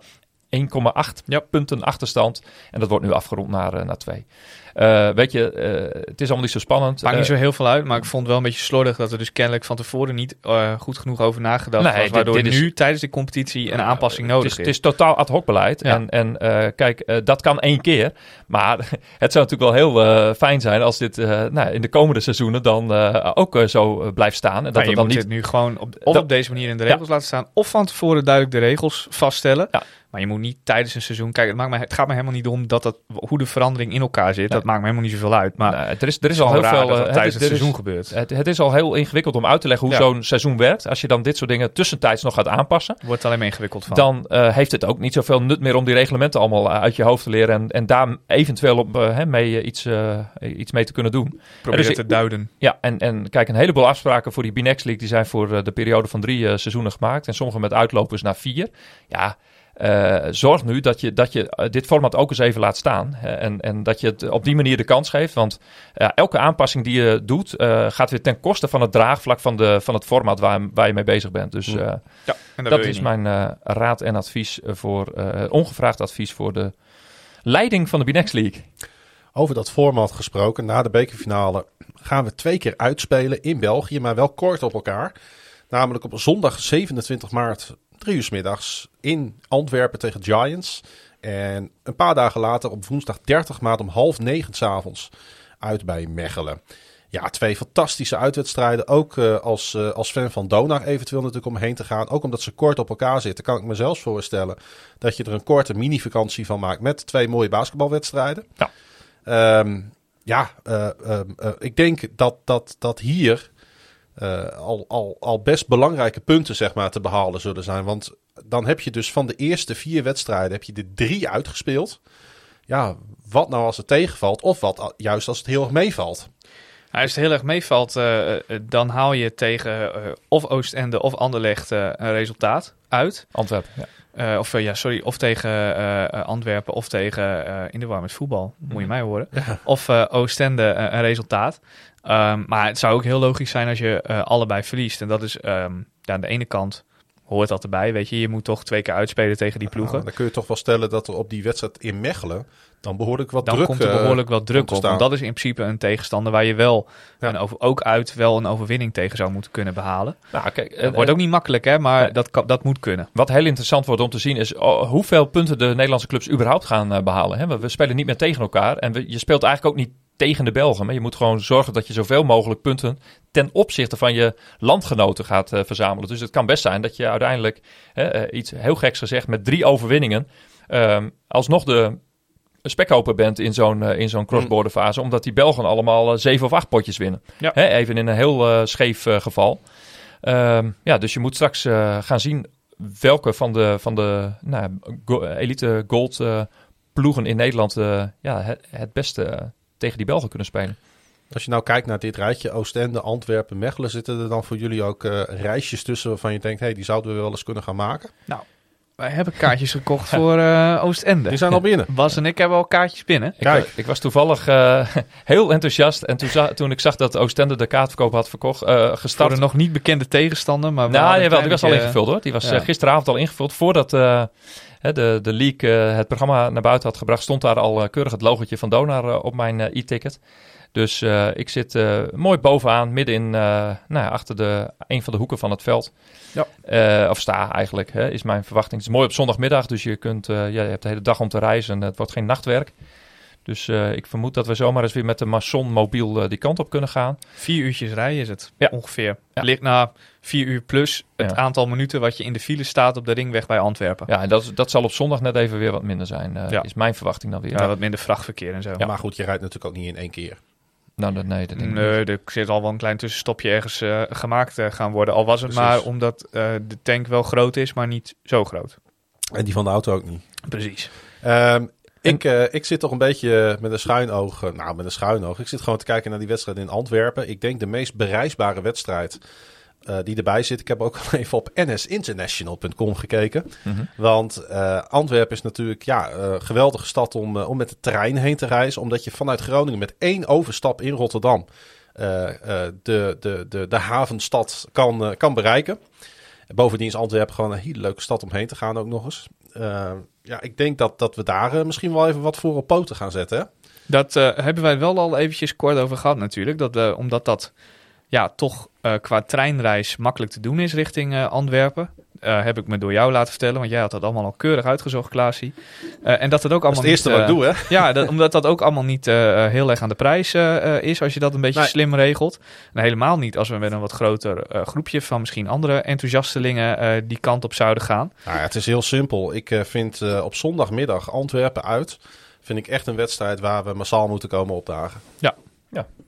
Speaker 4: 1,8 punten achterstand. En dat wordt nu afgerond naar, eh, naar 2. Eh, weet je, eh, het is allemaal niet zo spannend.
Speaker 3: Maakt niet zo heel veel uit, maar ik vond het wel een beetje slordig dat er dus kennelijk van tevoren niet goed genoeg over nagedacht
Speaker 4: Nee,
Speaker 3: was.
Speaker 4: dit-
Speaker 3: Waardoor
Speaker 4: dit is-
Speaker 3: nu tijdens de competitie een aanpassing
Speaker 4: het
Speaker 3: nodig
Speaker 4: is.
Speaker 3: is.
Speaker 4: Het is totaal ad hoc beleid.
Speaker 3: Ja.
Speaker 4: En, en kijk, dat kan één keer. Maar het zou natuurlijk wel heel fijn zijn als dit nou, in de komende seizoenen dan ook zo blijft staan. En dat
Speaker 3: je
Speaker 4: dan
Speaker 3: moet
Speaker 4: niet
Speaker 3: het nu gewoon op, of
Speaker 4: Dat-
Speaker 3: op deze manier in de regels laten staan, of van tevoren duidelijk de regels vaststellen.
Speaker 4: Ja.
Speaker 3: Maar je moet niet tijdens een seizoen... Kijk, het, maakt me, het gaat me helemaal niet om dat dat, hoe de verandering in elkaar zit. Dat maakt me helemaal niet zoveel uit. Maar
Speaker 4: er is, er is
Speaker 3: het
Speaker 4: al heel veel. eh,
Speaker 3: tijdens
Speaker 4: is-
Speaker 3: het
Speaker 4: er is-
Speaker 3: seizoen gebeurt.
Speaker 4: Het, het is al heel ingewikkeld om uit te leggen hoe
Speaker 3: Ja.
Speaker 4: zo'n seizoen werkt. Als je dan dit soort dingen tussentijds nog gaat aanpassen,
Speaker 3: wordt alleen maar ingewikkeld van.
Speaker 4: dan eh, heeft het ook niet zoveel nut meer om die reglementen allemaal eh, uit je hoofd te leren en, en daar eventueel op, hè, mee, iets, iets mee te kunnen doen.
Speaker 3: Probeer
Speaker 4: dus
Speaker 3: het
Speaker 4: ik-
Speaker 3: te duiden.
Speaker 4: Ja, en, en kijk, een heleboel afspraken voor die B-Next League die zijn voor de periode van drie seizoenen gemaakt en sommige met uitlopers naar vier. Ja, eh, zorg nu dat je, dat je eh, dit format ook eens even laat staan. hè, en, en dat je het op die manier de kans geeft. Want ja, elke aanpassing die je doet, eh, gaat weer ten koste van het draagvlak van, de, van het format waar, waar je mee bezig bent. Dus eh,
Speaker 3: Ja, en
Speaker 4: dat is mijn eh, raad en advies voor, eh, ongevraagd advies voor de leiding van de B-Next League.
Speaker 1: Over dat format gesproken, na de bekerfinale gaan we twee keer uitspelen in België, maar wel kort op elkaar. Namelijk op zondag 27 maart, drie uur 's middags, in Antwerpen tegen Giants. En een paar dagen later, op woensdag 30 maart om half negen 's avonds, uit bij Mechelen. Ja, twee fantastische uitwedstrijden. Ook eh, als, eh, als fan van Donar eventueel natuurlijk omheen te gaan. Ook omdat ze kort op elkaar zitten, kan ik me zelfs voorstellen dat je er een korte mini-vakantie van maakt met twee mooie basketbalwedstrijden.
Speaker 4: Ja.
Speaker 1: Ehm, ja, eh, ehm, eh, ik denk dat, dat, dat hier al, al, al best belangrijke punten zeg maar, te behalen zullen zijn. Want dan heb je dus van de eerste vier wedstrijden heb je er drie uitgespeeld. Ja, wat nou als het tegenvalt of wat juist als het heel erg meevalt.
Speaker 3: Nou, als het heel erg meevalt, eh, eh, dan haal je tegen eh, of Oostende of Anderlecht eh, een resultaat uit.
Speaker 4: Antwerpen. Ja.
Speaker 3: Eh, of eh, ja, sorry, of tegen eh, eh, Antwerpen of tegen eh, in de war met voetbal, moet je mij horen. Of eh, Oostende eh, een resultaat. Ehm, maar het zou ook heel logisch zijn als je eh, allebei verliest. En dat is ehm, ja, aan de ene kant hoort dat erbij, weet je. Je moet toch twee keer uitspelen tegen die ploegen.
Speaker 1: Dan kun je toch wel stellen dat er op die wedstrijd in Mechelen dan behoorlijk wat
Speaker 3: dan
Speaker 1: druk
Speaker 3: komt er
Speaker 1: eh,
Speaker 3: behoorlijk wat druk op. Want dat is in principe een tegenstander waar je wel
Speaker 1: Ja.
Speaker 3: een over, ook uit wel een overwinning tegen zou moeten kunnen behalen.
Speaker 4: Nou, kijk,
Speaker 3: Het wordt ook niet makkelijk, hè, maar dat, kan, dat moet kunnen.
Speaker 4: Wat heel interessant wordt om te zien is oh, hoeveel punten de Nederlandse clubs überhaupt gaan eh, behalen. Hè? We, we spelen niet meer tegen elkaar en we, je speelt eigenlijk ook niet tegen de Belgen. Maar je moet gewoon zorgen dat je zoveel mogelijk punten ten opzichte van je landgenoten gaat eh, verzamelen. Dus het kan best zijn dat je uiteindelijk, hè, eh, iets heel geks gezegd, met drie overwinningen ehm, alsnog de spekkoper bent in zo'n eh, in zo'n cross-border fase. Omdat die Belgen allemaal zeven of acht potjes winnen.
Speaker 3: Ja.
Speaker 4: Hè, even in een heel scheef geval. Ehm, ja, dus je moet straks gaan zien welke van de, van de nou, go- elite gold ploegen in Nederland ja, het, het beste tegen die Belgen kunnen spelen.
Speaker 1: Als je nou kijkt naar dit rijtje, Oostende, Antwerpen, Mechelen, zitten er dan voor jullie ook eh, reisjes tussen waarvan je denkt, hé, hey, die zouden we wel eens kunnen gaan maken?
Speaker 3: Wij hebben kaartjes gekocht voor eh, Oostende.
Speaker 1: Die zijn al binnen.
Speaker 3: Bas en ik hebben al kaartjes binnen.
Speaker 4: Ik,
Speaker 1: Kijk.
Speaker 4: ik was toevallig eh, heel enthousiast en toen, za- toen ik zag dat Oostende de kaartverkoop had verkocht, eh,
Speaker 3: Voor
Speaker 4: gestart.
Speaker 3: een nog niet bekende tegenstander. Maar
Speaker 4: Nou, jawel, die was al ingevuld hoor. Die was
Speaker 3: ja.
Speaker 4: gisteravond al ingevuld. Voordat eh, hè, de, de eh, het programma naar buiten had gebracht, stond daar al keurig het logotje van Donar op mijn e-ticket. Dus eh, ik zit eh, mooi bovenaan, midden in, eh, nou ja, achter de, een van de hoeken van het veld.
Speaker 3: Ja.
Speaker 4: Eh, of sta eigenlijk, hè, is mijn verwachting. Het is mooi op zondagmiddag, dus je, kunt, eh, ja, je hebt de hele dag om te reizen. Het wordt geen nachtwerk. Dus eh, ik vermoed dat we zomaar eens weer met de Mason mobiel die kant op kunnen gaan.
Speaker 3: Vier uurtjes rijden is het,
Speaker 4: Ja.
Speaker 3: ongeveer.
Speaker 4: Ja.
Speaker 3: Ligt na vier uur plus het
Speaker 4: Ja.
Speaker 3: aantal minuten wat je in de file staat op de ringweg bij Antwerpen.
Speaker 4: Ja, en dat, dat zal op zondag net even weer wat minder zijn, eh,
Speaker 3: Ja.
Speaker 4: is mijn verwachting dan weer.
Speaker 3: Ja, wat minder vrachtverkeer en zo.
Speaker 4: Ja.
Speaker 1: Maar goed, je rijdt natuurlijk ook niet in één keer.
Speaker 4: Nou, dat, nee, dat denk ik niet.
Speaker 3: Nee, er zit al wel een klein tussenstopje ergens eh, gemaakt eh, gaan worden. Al was het
Speaker 1: Precies.
Speaker 3: maar omdat eh, de tank wel groot is, maar niet zo groot.
Speaker 1: En die van de auto ook niet.
Speaker 3: Precies.
Speaker 1: Ehm, ik, eh, ik zit toch een beetje met een schuin oog. nou, met een schuin oog. Ik zit gewoon te kijken naar die wedstrijd in Antwerpen. Ik denk de meest bereisbare wedstrijd eh, die erbij zit. Ik heb ook al even op nsinternational.com gekeken.
Speaker 4: Mhm.
Speaker 1: Want eh, Antwerpen is natuurlijk ja, eh, een geweldige stad om, om met de trein heen te reizen. Omdat je vanuit Groningen met één overstap in Rotterdam de, de, de, de havenstad kan, kan bereiken. Bovendien is Antwerpen gewoon een hele leuke stad om heen te gaan ook nog eens. Ja, ik denk dat, dat we daar misschien wel even wat voor op poten gaan zetten. Hè?
Speaker 3: Dat hebben wij wel al eventjes kort over gehad natuurlijk. Dat, omdat dat ja, toch eh, qua treinreis makkelijk te doen is richting eh, Antwerpen. Eh, heb ik me door jou laten vertellen, want jij had dat allemaal al keurig uitgezocht, Klaasie. En dat het ook
Speaker 1: Dat is
Speaker 3: allemaal
Speaker 1: het eerste
Speaker 3: niet,
Speaker 1: wat ik doe, hè?
Speaker 3: Ja, dat, omdat dat ook allemaal niet heel erg aan de prijs is, als je dat een beetje
Speaker 1: Nee.
Speaker 3: slim regelt. En helemaal niet als we met een wat groter groepje van misschien andere enthousiastelingen die kant op zouden gaan.
Speaker 1: Nou ja, het is heel simpel. Ik vind op zondagmiddag Antwerpen uit... vind ik echt een wedstrijd waar we massaal moeten komen opdagen.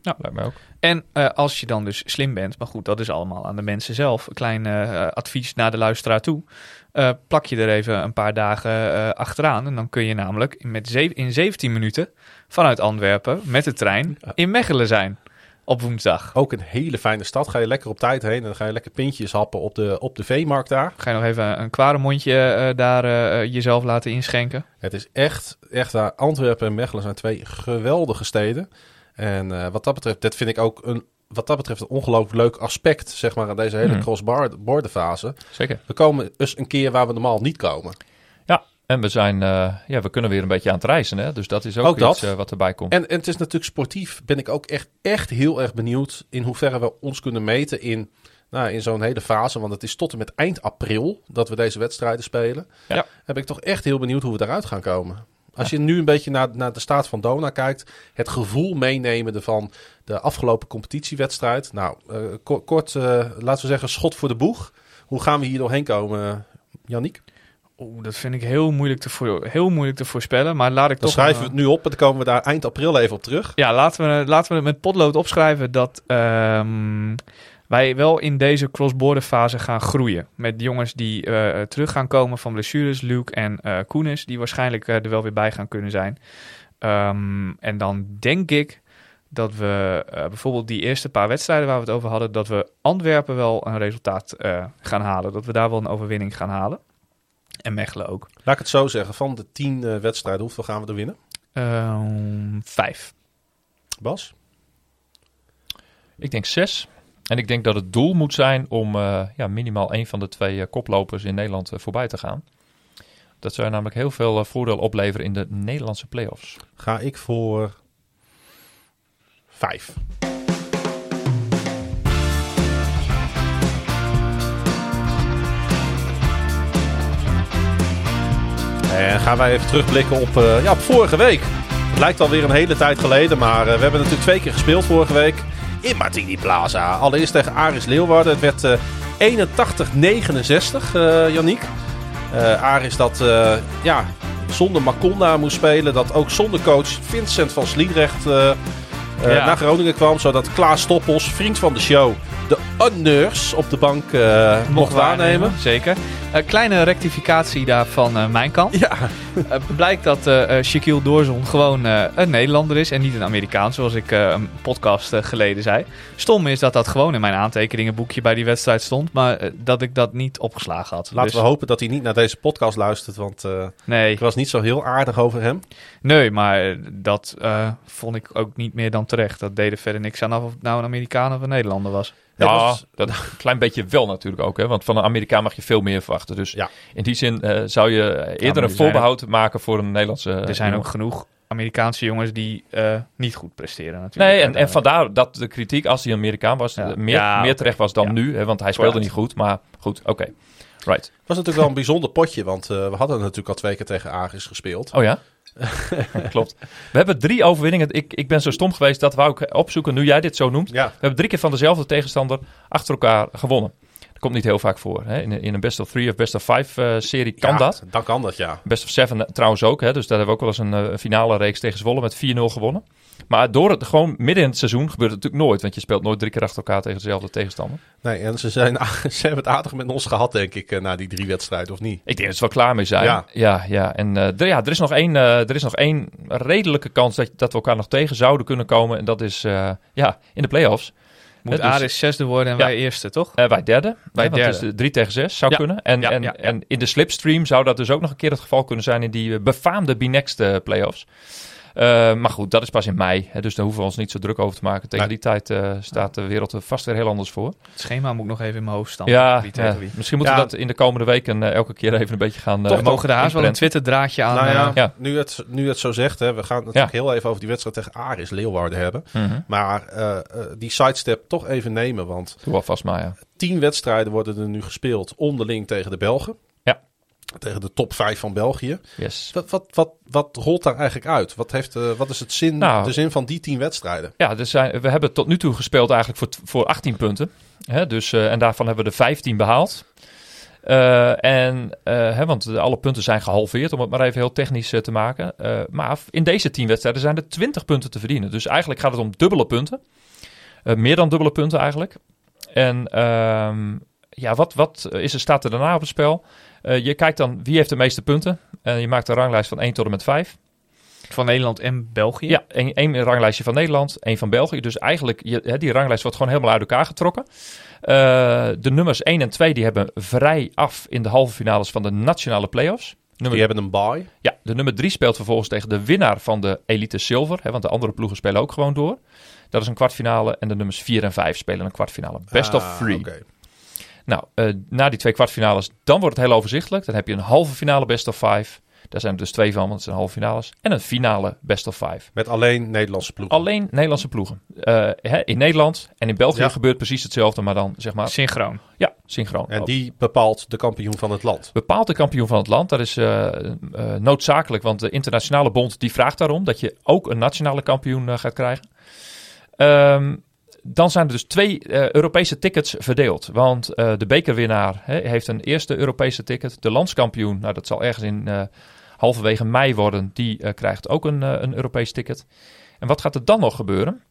Speaker 4: Lijkt mij ook.
Speaker 3: En eh, als je dan dus slim bent, maar goed, dat is allemaal aan de mensen zelf. Een klein eh, advies naar de luisteraar toe. Eh, plak je er even een paar dagen eh, achteraan. En dan kun je namelijk met zeven- in 17 minuten vanuit Antwerpen met de trein in Mechelen zijn op woensdag.
Speaker 1: Ook een hele fijne stad. Ga je lekker op tijd heen en dan ga je lekker pintjes happen op de, op de veemarkt daar.
Speaker 3: Ga je nog even een kwaremondje eh daar eh, jezelf laten inschenken.
Speaker 1: Het is echt, echt. Antwerpen en Mechelen zijn twee geweldige steden. En eh, wat dat betreft, dat vind ik ook een, wat dat betreft een ongelooflijk leuk aspect, zeg maar, aan deze hele
Speaker 4: Mhm.
Speaker 1: cross-border fase.
Speaker 4: Zeker.
Speaker 1: We komen eens een keer waar we normaal niet komen.
Speaker 4: Ja, en we zijn, eh, ja, we kunnen weer een beetje aan het reizen, hè? Dus dat is ook,
Speaker 1: Ook dat.
Speaker 4: iets eh, wat erbij komt.
Speaker 1: En, en het is natuurlijk sportief, ben ik ook echt, echt heel erg benieuwd in hoeverre we ons kunnen meten in, nou, in zo'n hele fase. Want het is tot en met eind april dat we deze wedstrijden spelen.
Speaker 4: Ja.
Speaker 1: Ben ik toch echt heel benieuwd hoe we daaruit gaan komen. Als je nu een beetje naar, naar de staat van Dona kijkt, het gevoel meenemen van de afgelopen competitiewedstrijd. Nou, eh, ko- kort, eh, laten we zeggen, schot voor de boeg. Hoe gaan we hier doorheen komen, Yannick?
Speaker 3: Oeh, dat vind ik heel moeilijk te, voor, heel moeilijk te voorspellen. Maar laat ik
Speaker 1: Dan
Speaker 3: toch...
Speaker 1: schrijven we
Speaker 3: eh,
Speaker 1: het nu op en dan komen we daar eind april even op terug.
Speaker 3: Ja, laten we, laten we het met potlood opschrijven dat ehm, wij wel in deze cross-border fase gaan groeien. Met jongens die eh, terug gaan komen van blessures, Luke en eh Koenis, die waarschijnlijk eh, er wel weer bij gaan kunnen zijn. Ehm, en dan denk ik dat we eh, bijvoorbeeld die eerste paar wedstrijden waar we het over hadden, dat we Antwerpen wel een resultaat eh, gaan halen. Dat we daar wel een overwinning gaan halen. En Mechelen ook.
Speaker 1: Laat ik het zo zeggen, van de tien wedstrijden, hoeveel gaan we er winnen?
Speaker 3: Ehm, vijf.
Speaker 1: Bas?
Speaker 4: Ik denk zes. En ik denk dat het doel moet zijn om eh, ja, minimaal één van de twee eh, koplopers in Nederland eh, voorbij te gaan. Dat zou namelijk heel veel voordeel opleveren in de Nederlandse play-offs.
Speaker 1: Ga ik voor vijf. En gaan wij even terugblikken op, ja, vorige week. Het lijkt alweer een hele tijd geleden, maar we hebben natuurlijk twee keer gespeeld vorige week. In Martini Plaza. Allereerst tegen Aris Leeuwarden. Het werd eh 81-69, eh Yannick. Eh Aris dat eh, ja, zonder Makonda moest spelen. Dat ook zonder coach Vincent van Sliedrecht eh, eh,
Speaker 3: Ja.
Speaker 1: naar Groningen kwam. Zodat Klaas Stoppels, vriend van de show, de honneurs op de bank eh, mocht waarnemen.
Speaker 3: Zeker. Een kleine rectificatie daar van eh, mijn kant.
Speaker 1: Ja,
Speaker 3: Eh, blijkt dat eh eh, Shaquille Doorzon gewoon eh, een Nederlander is en niet een Amerikaan, zoals ik eh, een podcast eh, geleden zei. Stom is dat dat gewoon in mijn aantekeningenboekje bij die wedstrijd stond, maar eh, dat ik dat niet opgeslagen had.
Speaker 1: laten
Speaker 3: Dus,
Speaker 1: we hopen dat hij niet naar deze podcast luistert. Want eh,
Speaker 3: Nee,
Speaker 1: ik was niet zo heel aardig over hem.
Speaker 3: nee, maar eh, dat eh, vond ik ook niet meer dan terecht. Dat deed er verder niks aan af of het nou een Amerikaan of een Nederlander was.
Speaker 4: Ja,
Speaker 1: was-
Speaker 4: dat een klein beetje wel natuurlijk ook. Hè? Want van een Amerikaan mag je veel meer verwachten. Dus
Speaker 1: Ja.
Speaker 4: in die zin eh, zou je eerder een
Speaker 3: er
Speaker 4: voorbehoud maken voor een Nederlandse
Speaker 3: er zijn
Speaker 4: jongen.
Speaker 3: ook genoeg Amerikaanse jongens die eh, niet goed presteren natuurlijk.
Speaker 4: Nee, en, en
Speaker 3: eh,
Speaker 4: vandaar dat de kritiek, als hij een Amerikaan was,
Speaker 3: Ja.
Speaker 4: eh, meer,
Speaker 3: Ja,
Speaker 4: meer terecht was dan
Speaker 3: Ja.
Speaker 4: nu. Hè, want hij speelde
Speaker 3: Correct.
Speaker 4: niet goed, maar goed, oké. Right.
Speaker 1: Het was natuurlijk wel een bijzonder potje. Want eh, we hadden natuurlijk al twee keer tegen Aris gespeeld.
Speaker 4: Oh ja? Klopt. We hebben drie overwinningen. Ik, ik ben zo stom geweest, dat wou ik opzoeken nu jij dit zo noemt.
Speaker 1: Ja,
Speaker 4: We hebben drie keer van dezelfde tegenstander achter elkaar gewonnen. Dat komt niet heel vaak voor. Hè? In, een- in een best of three of best of five eh, serie kan
Speaker 1: Ja,
Speaker 4: dat.
Speaker 1: Dan kan dat, ja.
Speaker 4: Best of seven eh, trouwens ook. Hè? Dus daar hebben we ook wel eens een eh, finale reeks tegen Zwolle met 4-0 gewonnen. Maar door het gewoon midden in het seizoen gebeurt het natuurlijk nooit. Want je speelt nooit drie keer achter elkaar tegen dezelfde tegenstander.
Speaker 1: Nee, en ze, zijn, ze hebben het aardig met ons gehad, denk ik, eh, na die drie wedstrijden, of niet?
Speaker 4: Ik denk dat ze wel klaar mee zijn.
Speaker 1: Ja.
Speaker 4: ja, ja. En eh, er, ja, er, is nog één, eh, er is nog één redelijke kans dat, dat we elkaar nog tegen zouden kunnen komen. En dat is eh, ja, in de play-offs.
Speaker 3: Moet
Speaker 4: Ja, dus-
Speaker 3: Aris zesde worden en
Speaker 4: Ja.
Speaker 3: wij eerste, toch?
Speaker 4: Eh, wij derde.
Speaker 3: Wij
Speaker 4: het
Speaker 3: derde.
Speaker 4: drie tegen zes zou
Speaker 3: Ja.
Speaker 4: kunnen. En,
Speaker 3: Ja,
Speaker 4: en,
Speaker 3: ja, ja.
Speaker 4: en in de slipstream zou dat dus ook nog een keer het geval kunnen zijn in die befaamde B-Next eh, playoffs. Eh, maar goed, dat is pas in mei. Hè, dus daar hoeven we ons niet zo druk over te maken. Tegen
Speaker 1: Nee.
Speaker 4: die tijd eh, staat de wereld er vast weer heel anders voor.
Speaker 3: Het schema moet ik nog even in mijn hoofd staan.
Speaker 4: Ja,
Speaker 3: Wie tegen
Speaker 4: ja,
Speaker 3: wie.
Speaker 4: misschien moeten
Speaker 1: Ja.
Speaker 4: we dat in de komende weken eh, elke keer even een beetje gaan...
Speaker 3: Toch
Speaker 4: eh,
Speaker 3: mogen de haast wel een. Twitter-draadje aan.
Speaker 1: nou ja,
Speaker 4: ja.
Speaker 1: Nu, het, nu het zo zegt, hè, we gaan het natuurlijk heel even over die wedstrijd tegen Aris Leeuwarden hebben.
Speaker 4: Mhm.
Speaker 1: Maar die sidestep toch even nemen, want
Speaker 4: Doe wel vast maar, ja.
Speaker 1: tien wedstrijden worden er nu gespeeld onderling tegen de Belgen. Tegen de top 5 van België.
Speaker 4: Yes.
Speaker 1: Wat, wat, wat, wat rolt daar eigenlijk uit? Wat, heeft, eh, wat is het zin,
Speaker 4: Nou.
Speaker 1: de zin van die tien wedstrijden?
Speaker 4: Ja, dus zijn, we hebben tot nu toe gespeeld eigenlijk voor, voor 18 punten. Hè, dus, eh, en daarvan hebben we er 15 behaald. Eh, en, hè, want de- alle punten zijn gehalveerd, om het maar even heel technisch te maken. Maar in deze 10 wedstrijden zijn er 20 punten te verdienen. Dus eigenlijk gaat het om dubbele punten. Meer dan dubbele punten eigenlijk. En ehm, ja, wat, wat is er, staat er daarna op het spel? Eh, je kijkt dan wie heeft de meeste punten. En je maakt een ranglijst van 1 tot en met 5.
Speaker 3: Van Nederland en België.
Speaker 4: Ja, één, ranglijstje van Nederland, één van België. Dus eigenlijk, je, hè, die ranglijst wordt gewoon helemaal uit elkaar getrokken. Eh, de nummers 1 en 2 die hebben vrij af in de halve finales van de nationale play-offs. Nummer,
Speaker 1: Die hebben een bye.
Speaker 4: ja, de nummer 3 speelt vervolgens tegen de winnaar van de Elite Silver. Hè, want de andere ploegen spelen ook gewoon door. Dat is een kwartfinale. En de nummers 4 en 5 spelen een kwartfinale. Best of
Speaker 1: Ah,
Speaker 4: three.
Speaker 1: oké.
Speaker 4: Nou, eh, na die twee kwartfinales, dan wordt het heel overzichtelijk. Dan heb je een halve finale best of five. Daar zijn er dus twee van, want het zijn halve finales. En een finale best of five.
Speaker 1: Met alleen Nederlandse ploegen.
Speaker 4: Alleen Nederlandse ploegen. Eh, hè, in Nederland en in België
Speaker 1: Ja.
Speaker 4: gebeurt precies hetzelfde, maar dan zeg maar,
Speaker 3: Synchroon.
Speaker 4: ja, synchroon.
Speaker 1: En die bepaalt de kampioen van het land.
Speaker 4: bepaalt de kampioen van het land. Dat is eh, eh, noodzakelijk, want de internationale bond die vraagt daarom dat je ook een nationale kampioen gaat krijgen. Ehm, dan zijn er dus twee eh, Europese tickets verdeeld. Want eh, de bekerwinnaar hè, heeft een eerste Europese ticket. De landskampioen, nou dat zal ergens in eh, halverwege mei worden, die krijgt ook een, een Europees ticket. En wat gaat er dan nog gebeuren?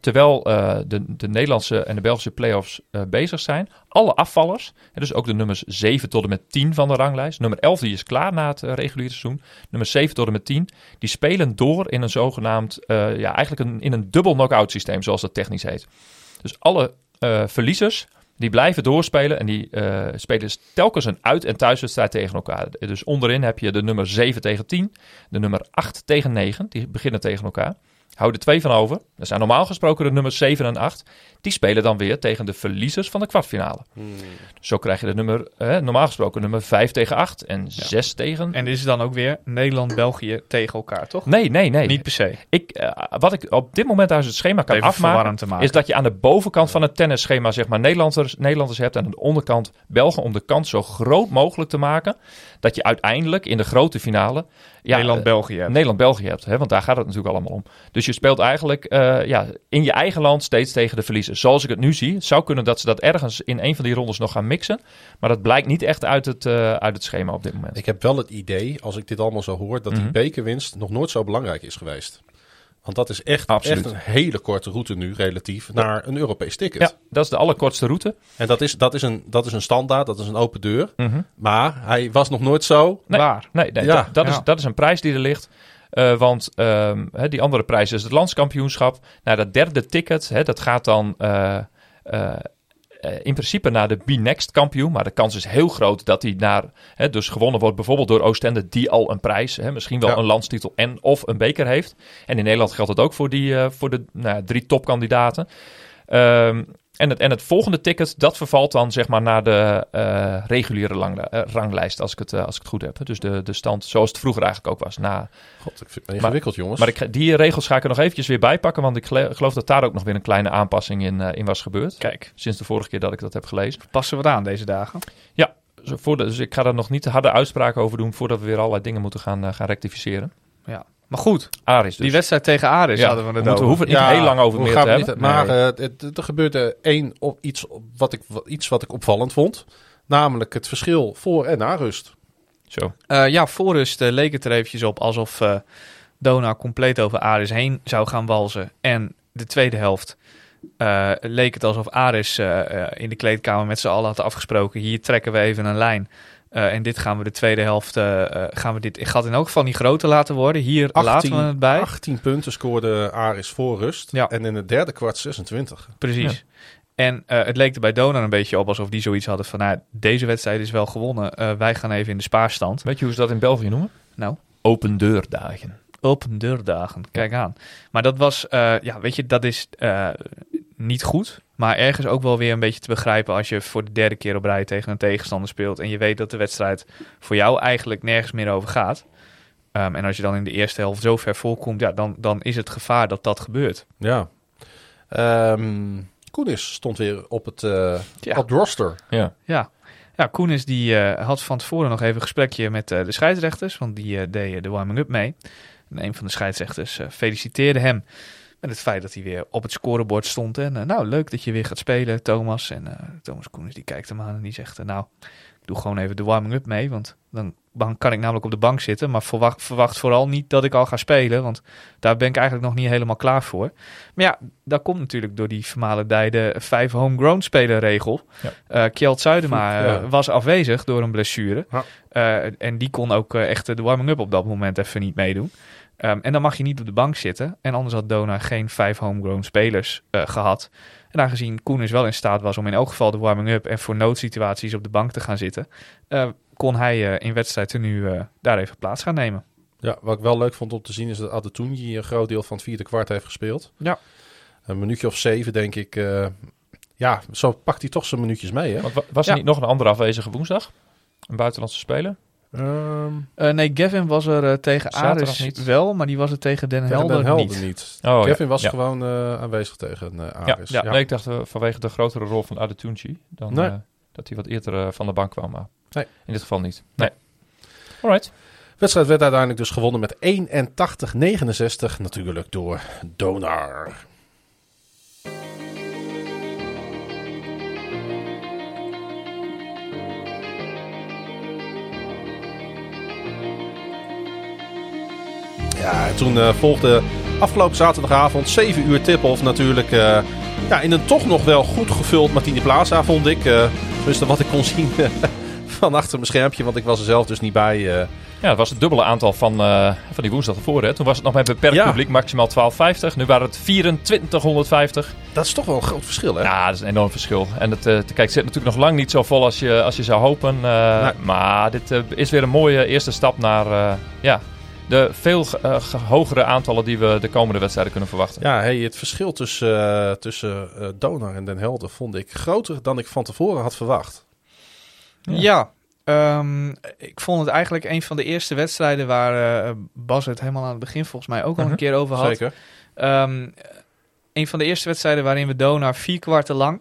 Speaker 4: Terwijl eh, de, de Nederlandse en de Belgische play-offs eh, bezig zijn, alle afvallers, dus ook de nummers 7 tot en met 10 van de ranglijst, nummer 11 die is klaar na het eh, reguliere seizoen, nummer 7 tot en met 10, die spelen door in een zogenaamd, ja eigenlijk een, in een dubbel knock-out systeem, zoals dat technisch heet. Dus alle verliezers, die blijven doorspelen en die spelen telkens een uit- en thuiswedstrijd tegen elkaar. Dus onderin heb je de nummer 7 tegen 10, de nummer 8 tegen 9, die beginnen tegen elkaar. Hou er twee van over. Dat zijn normaal gesproken de nummers 7 en 8. Die spelen dan weer tegen de verliezers van de kwartfinale. Zo krijg je de nummer, eh, normaal gesproken nummer 5 tegen 8 en 6 tegen...
Speaker 3: En dit is dan ook weer Nederland-België tegen elkaar, toch?
Speaker 4: Nee, nee, nee.
Speaker 3: Niet per se.
Speaker 4: Ik, eh, wat ik op dit moment uit het schema kan
Speaker 3: Even
Speaker 4: afmaken,
Speaker 3: verwarrend te maken.
Speaker 4: is dat je aan de bovenkant van het tennisschema zeg maar Nederlanders, Nederlanders hebt en aan de onderkant Belgen om de kans zo groot mogelijk te maken dat je uiteindelijk in de grote finale
Speaker 3: Nederland-België.
Speaker 4: eh, Nederland-België hebt. Hè, want daar gaat het natuurlijk allemaal om. Dus je speelt eigenlijk eh, ja, in je eigen land steeds tegen de verliezers. Zoals ik het nu zie, het zou kunnen dat ze dat ergens in een van die rondes nog gaan mixen. Maar dat blijkt niet echt uit het, eh, uit het schema op dit moment.
Speaker 1: Ik heb wel het idee, als ik dit allemaal zo hoor, dat
Speaker 4: Mhm.
Speaker 1: die bekerwinst nog nooit zo belangrijk is geweest. Want dat is echt,
Speaker 4: Absoluut.
Speaker 1: echt een hele korte route nu, relatief, naar een Europees ticket.
Speaker 4: Ja, dat is de allerkortste route.
Speaker 1: En dat is, dat, is een, dat is een standaard, dat is een open deur.
Speaker 4: Mhm.
Speaker 1: Maar hij was nog nooit zo.
Speaker 4: Nee,
Speaker 3: Waar?
Speaker 4: nee, nee
Speaker 1: Ja,
Speaker 4: dat, dat,
Speaker 3: ja.
Speaker 4: Is, dat is een prijs die er ligt. Eh, want ehm, hè, die andere prijs is het landskampioenschap. Nou, dat derde ticket, hè, dat gaat dan eh, eh, in principe naar de B-Next kampioen. Maar de kans is heel groot dat hij naar, hè, dus gewonnen wordt bijvoorbeeld door Oostende, die al een prijs, hè, misschien wel
Speaker 1: Ja.
Speaker 4: een landstitel en of een beker heeft. En in Nederland geldt het ook voor, die, eh, voor de nou, drie topkandidaten. Ehm, en, het, en het volgende ticket, dat vervalt dan zeg maar naar de eh, reguliere lang, eh, ranglijst, als ik, het, eh, als ik het goed heb. Dus de, de stand zoals het vroeger eigenlijk ook was. Na,
Speaker 1: God, ik vind het ingewikkeld, jongens.
Speaker 4: maar ik, ga- die regels ga ik er nog eventjes weer bij pakken, want ik geloof dat daar ook nog weer een kleine aanpassing in, in was gebeurd.
Speaker 3: Kijk,
Speaker 4: Sinds de vorige keer dat ik dat heb gelezen.
Speaker 3: passen we het aan deze dagen.
Speaker 4: Dus, voor de- dus ik ga daar nog niet harde uitspraken over doen voordat we weer allerlei dingen moeten gaan, gaan rectificeren.
Speaker 3: Maar goed,
Speaker 4: Aris dus.
Speaker 3: die wedstrijd tegen Aris
Speaker 4: Ja,
Speaker 3: hadden we
Speaker 4: we
Speaker 3: het
Speaker 4: moeten, hoeven het niet heel lang over meer
Speaker 1: gaan
Speaker 4: te
Speaker 1: we
Speaker 4: hebben.
Speaker 1: niet- maar
Speaker 4: Nee.
Speaker 1: eh, het- het- er gebeurde één op iets, wat ik, iets wat ik opvallend vond. Namelijk het verschil voor en na rust.
Speaker 4: Zo.
Speaker 3: Eh, ja, voor rust eh, leek het er eventjes op alsof eh Dona compleet over Aris heen zou gaan walzen. En de tweede helft eh, leek het alsof Aris in de kleedkamer met z'n allen had afgesproken. Hier trekken we even een lijn. Eh, en dit gaan we de tweede helft, eh, eh, gaan we dit gat in elk geval niet groter laten worden. Hier laten we het bij.
Speaker 1: 18 punten scoorde Aris voor rust.
Speaker 3: Ja.
Speaker 1: En in het derde kwart 26.
Speaker 3: Precies. En eh, het leek er bij Dona een beetje op alsof die zoiets hadden van... Nou, deze wedstrijd is wel gewonnen. Eh, wij gaan even in de spaarstand.
Speaker 4: Weet je hoe ze dat in België noemen?
Speaker 3: Nou,
Speaker 4: Open deurdagen.
Speaker 3: Open deurdagen, kijk aan. Maar dat was, eh, ja, weet je, dat is eh, niet goed. Maar ergens ook wel weer een beetje te begrijpen als je voor de derde keer op rij tegen een tegenstander speelt. En je weet dat de wedstrijd voor jou eigenlijk nergens meer over gaat. Ehm, en als je dan in de eerste helft zo ver voorkomt, ja, dan, dan is het gevaar dat dat gebeurt.
Speaker 1: Ja. Ehm Koenis stond weer op het, eh
Speaker 3: Ja.
Speaker 1: op het roster.
Speaker 4: Ja.
Speaker 3: Ja, ja Koenis die eh, had van tevoren nog even een gesprekje met eh, de scheidsrechters, want die eh deed de warming-up mee. En een van de scheidsrechters feliciteerde hem met het feit dat hij weer op het scorebord stond. En eh, nou, leuk dat je weer gaat spelen, Thomas. En eh, Thomas Koenis die kijkt hem aan en die zegt, eh, nou, ik doe gewoon even de warming-up mee, want dan, dan kan ik namelijk op de bank zitten. Maar verwacht, verwacht vooral niet dat ik al ga spelen, want daar ben ik eigenlijk nog niet helemaal klaar voor. Maar ja, dat komt natuurlijk door die vermalendijde vijf homegrown spelerregel.
Speaker 4: Ja.
Speaker 3: Eh Kjeld Zuidema
Speaker 1: Ja.
Speaker 3: was afwezig door een blessure.
Speaker 1: Ja.
Speaker 3: En die kon ook echt de warming-up op dat moment even niet meedoen. Ehm, en dan mag je niet op de bank zitten. En anders had Dona geen vijf homegrown spelers eh, gehad. En aangezien Koenis wel in staat was om in elk geval de warming-up en voor noodsituaties op de bank te gaan zitten, eh, kon hij eh, in wedstrijd nu eh, daar even plaats gaan nemen.
Speaker 1: Ja, wat ik wel leuk vond om te zien is dat Adetunji een groot deel van het vierde kwart heeft gespeeld.
Speaker 3: Ja.
Speaker 1: Een minuutje of zeven, denk ik. eh, ja, zo pakt hij toch zijn minuutjes mee, hè?
Speaker 4: Want wa- was er
Speaker 3: Ja.
Speaker 4: niet nog een andere afwezige woensdag? Een buitenlandse speler?
Speaker 1: Ehm,
Speaker 3: Eh, nee, Gavin was er eh, tegen Aris
Speaker 4: niet.
Speaker 3: wel, maar die was er tegen Den
Speaker 1: tegen
Speaker 3: Helder,
Speaker 1: Den Helder
Speaker 3: niet.
Speaker 1: niet.
Speaker 4: Oh,
Speaker 1: Kevin
Speaker 4: ja.
Speaker 1: was
Speaker 4: Ja.
Speaker 1: gewoon eh, aanwezig tegen uh,
Speaker 4: Ja,
Speaker 1: Aris.
Speaker 3: ja.
Speaker 4: Nee, ik dacht vanwege de grotere rol van Adetunci dan
Speaker 1: Nee.
Speaker 4: eh, dat hij wat eerder van de bank kwam. Maar
Speaker 1: Nee.
Speaker 4: in dit geval niet. Nee. Alright.
Speaker 1: De wedstrijd werd uiteindelijk dus gewonnen met 81-69. Natuurlijk door Donar. Ja, en toen eh, volgde afgelopen zaterdagavond 7 uur tip-off natuurlijk. eh, ja, in een toch nog wel goed gevuld Martini Plaza vond ik. eh tenminste wat ik kon zien van achter mijn schermpje, want ik was er zelf dus niet bij.
Speaker 4: Ja, het was het dubbele aantal van, van die woensdag ervoor. Hè. Toen was het nog met beperkt
Speaker 1: Ja.
Speaker 4: publiek, maximaal 1250. Nu waren het 2450.
Speaker 1: Dat is toch wel een groot verschil, hè?
Speaker 4: Ja, dat is een enorm verschil. En het, kijk, het zit natuurlijk nog lang niet zo vol als je, als je zou hopen.
Speaker 1: Nee.
Speaker 4: Maar dit is weer een mooie eerste stap naar ja, de veel eh, ge- hogere aantallen die we de komende wedstrijden kunnen verwachten.
Speaker 1: Ja, hey, het verschil tussen, eh, tussen eh, Donar en Den Helder vond ik groter dan ik van tevoren had verwacht.
Speaker 4: Ja.
Speaker 3: Ja, ehm, ik vond het eigenlijk een van de eerste wedstrijden waar Bas het helemaal aan het begin volgens mij ook al
Speaker 4: Mhm,
Speaker 3: een keer over had.
Speaker 1: Zeker.
Speaker 3: Ehm, een van de eerste wedstrijden waarin we Donar vier kwarten lang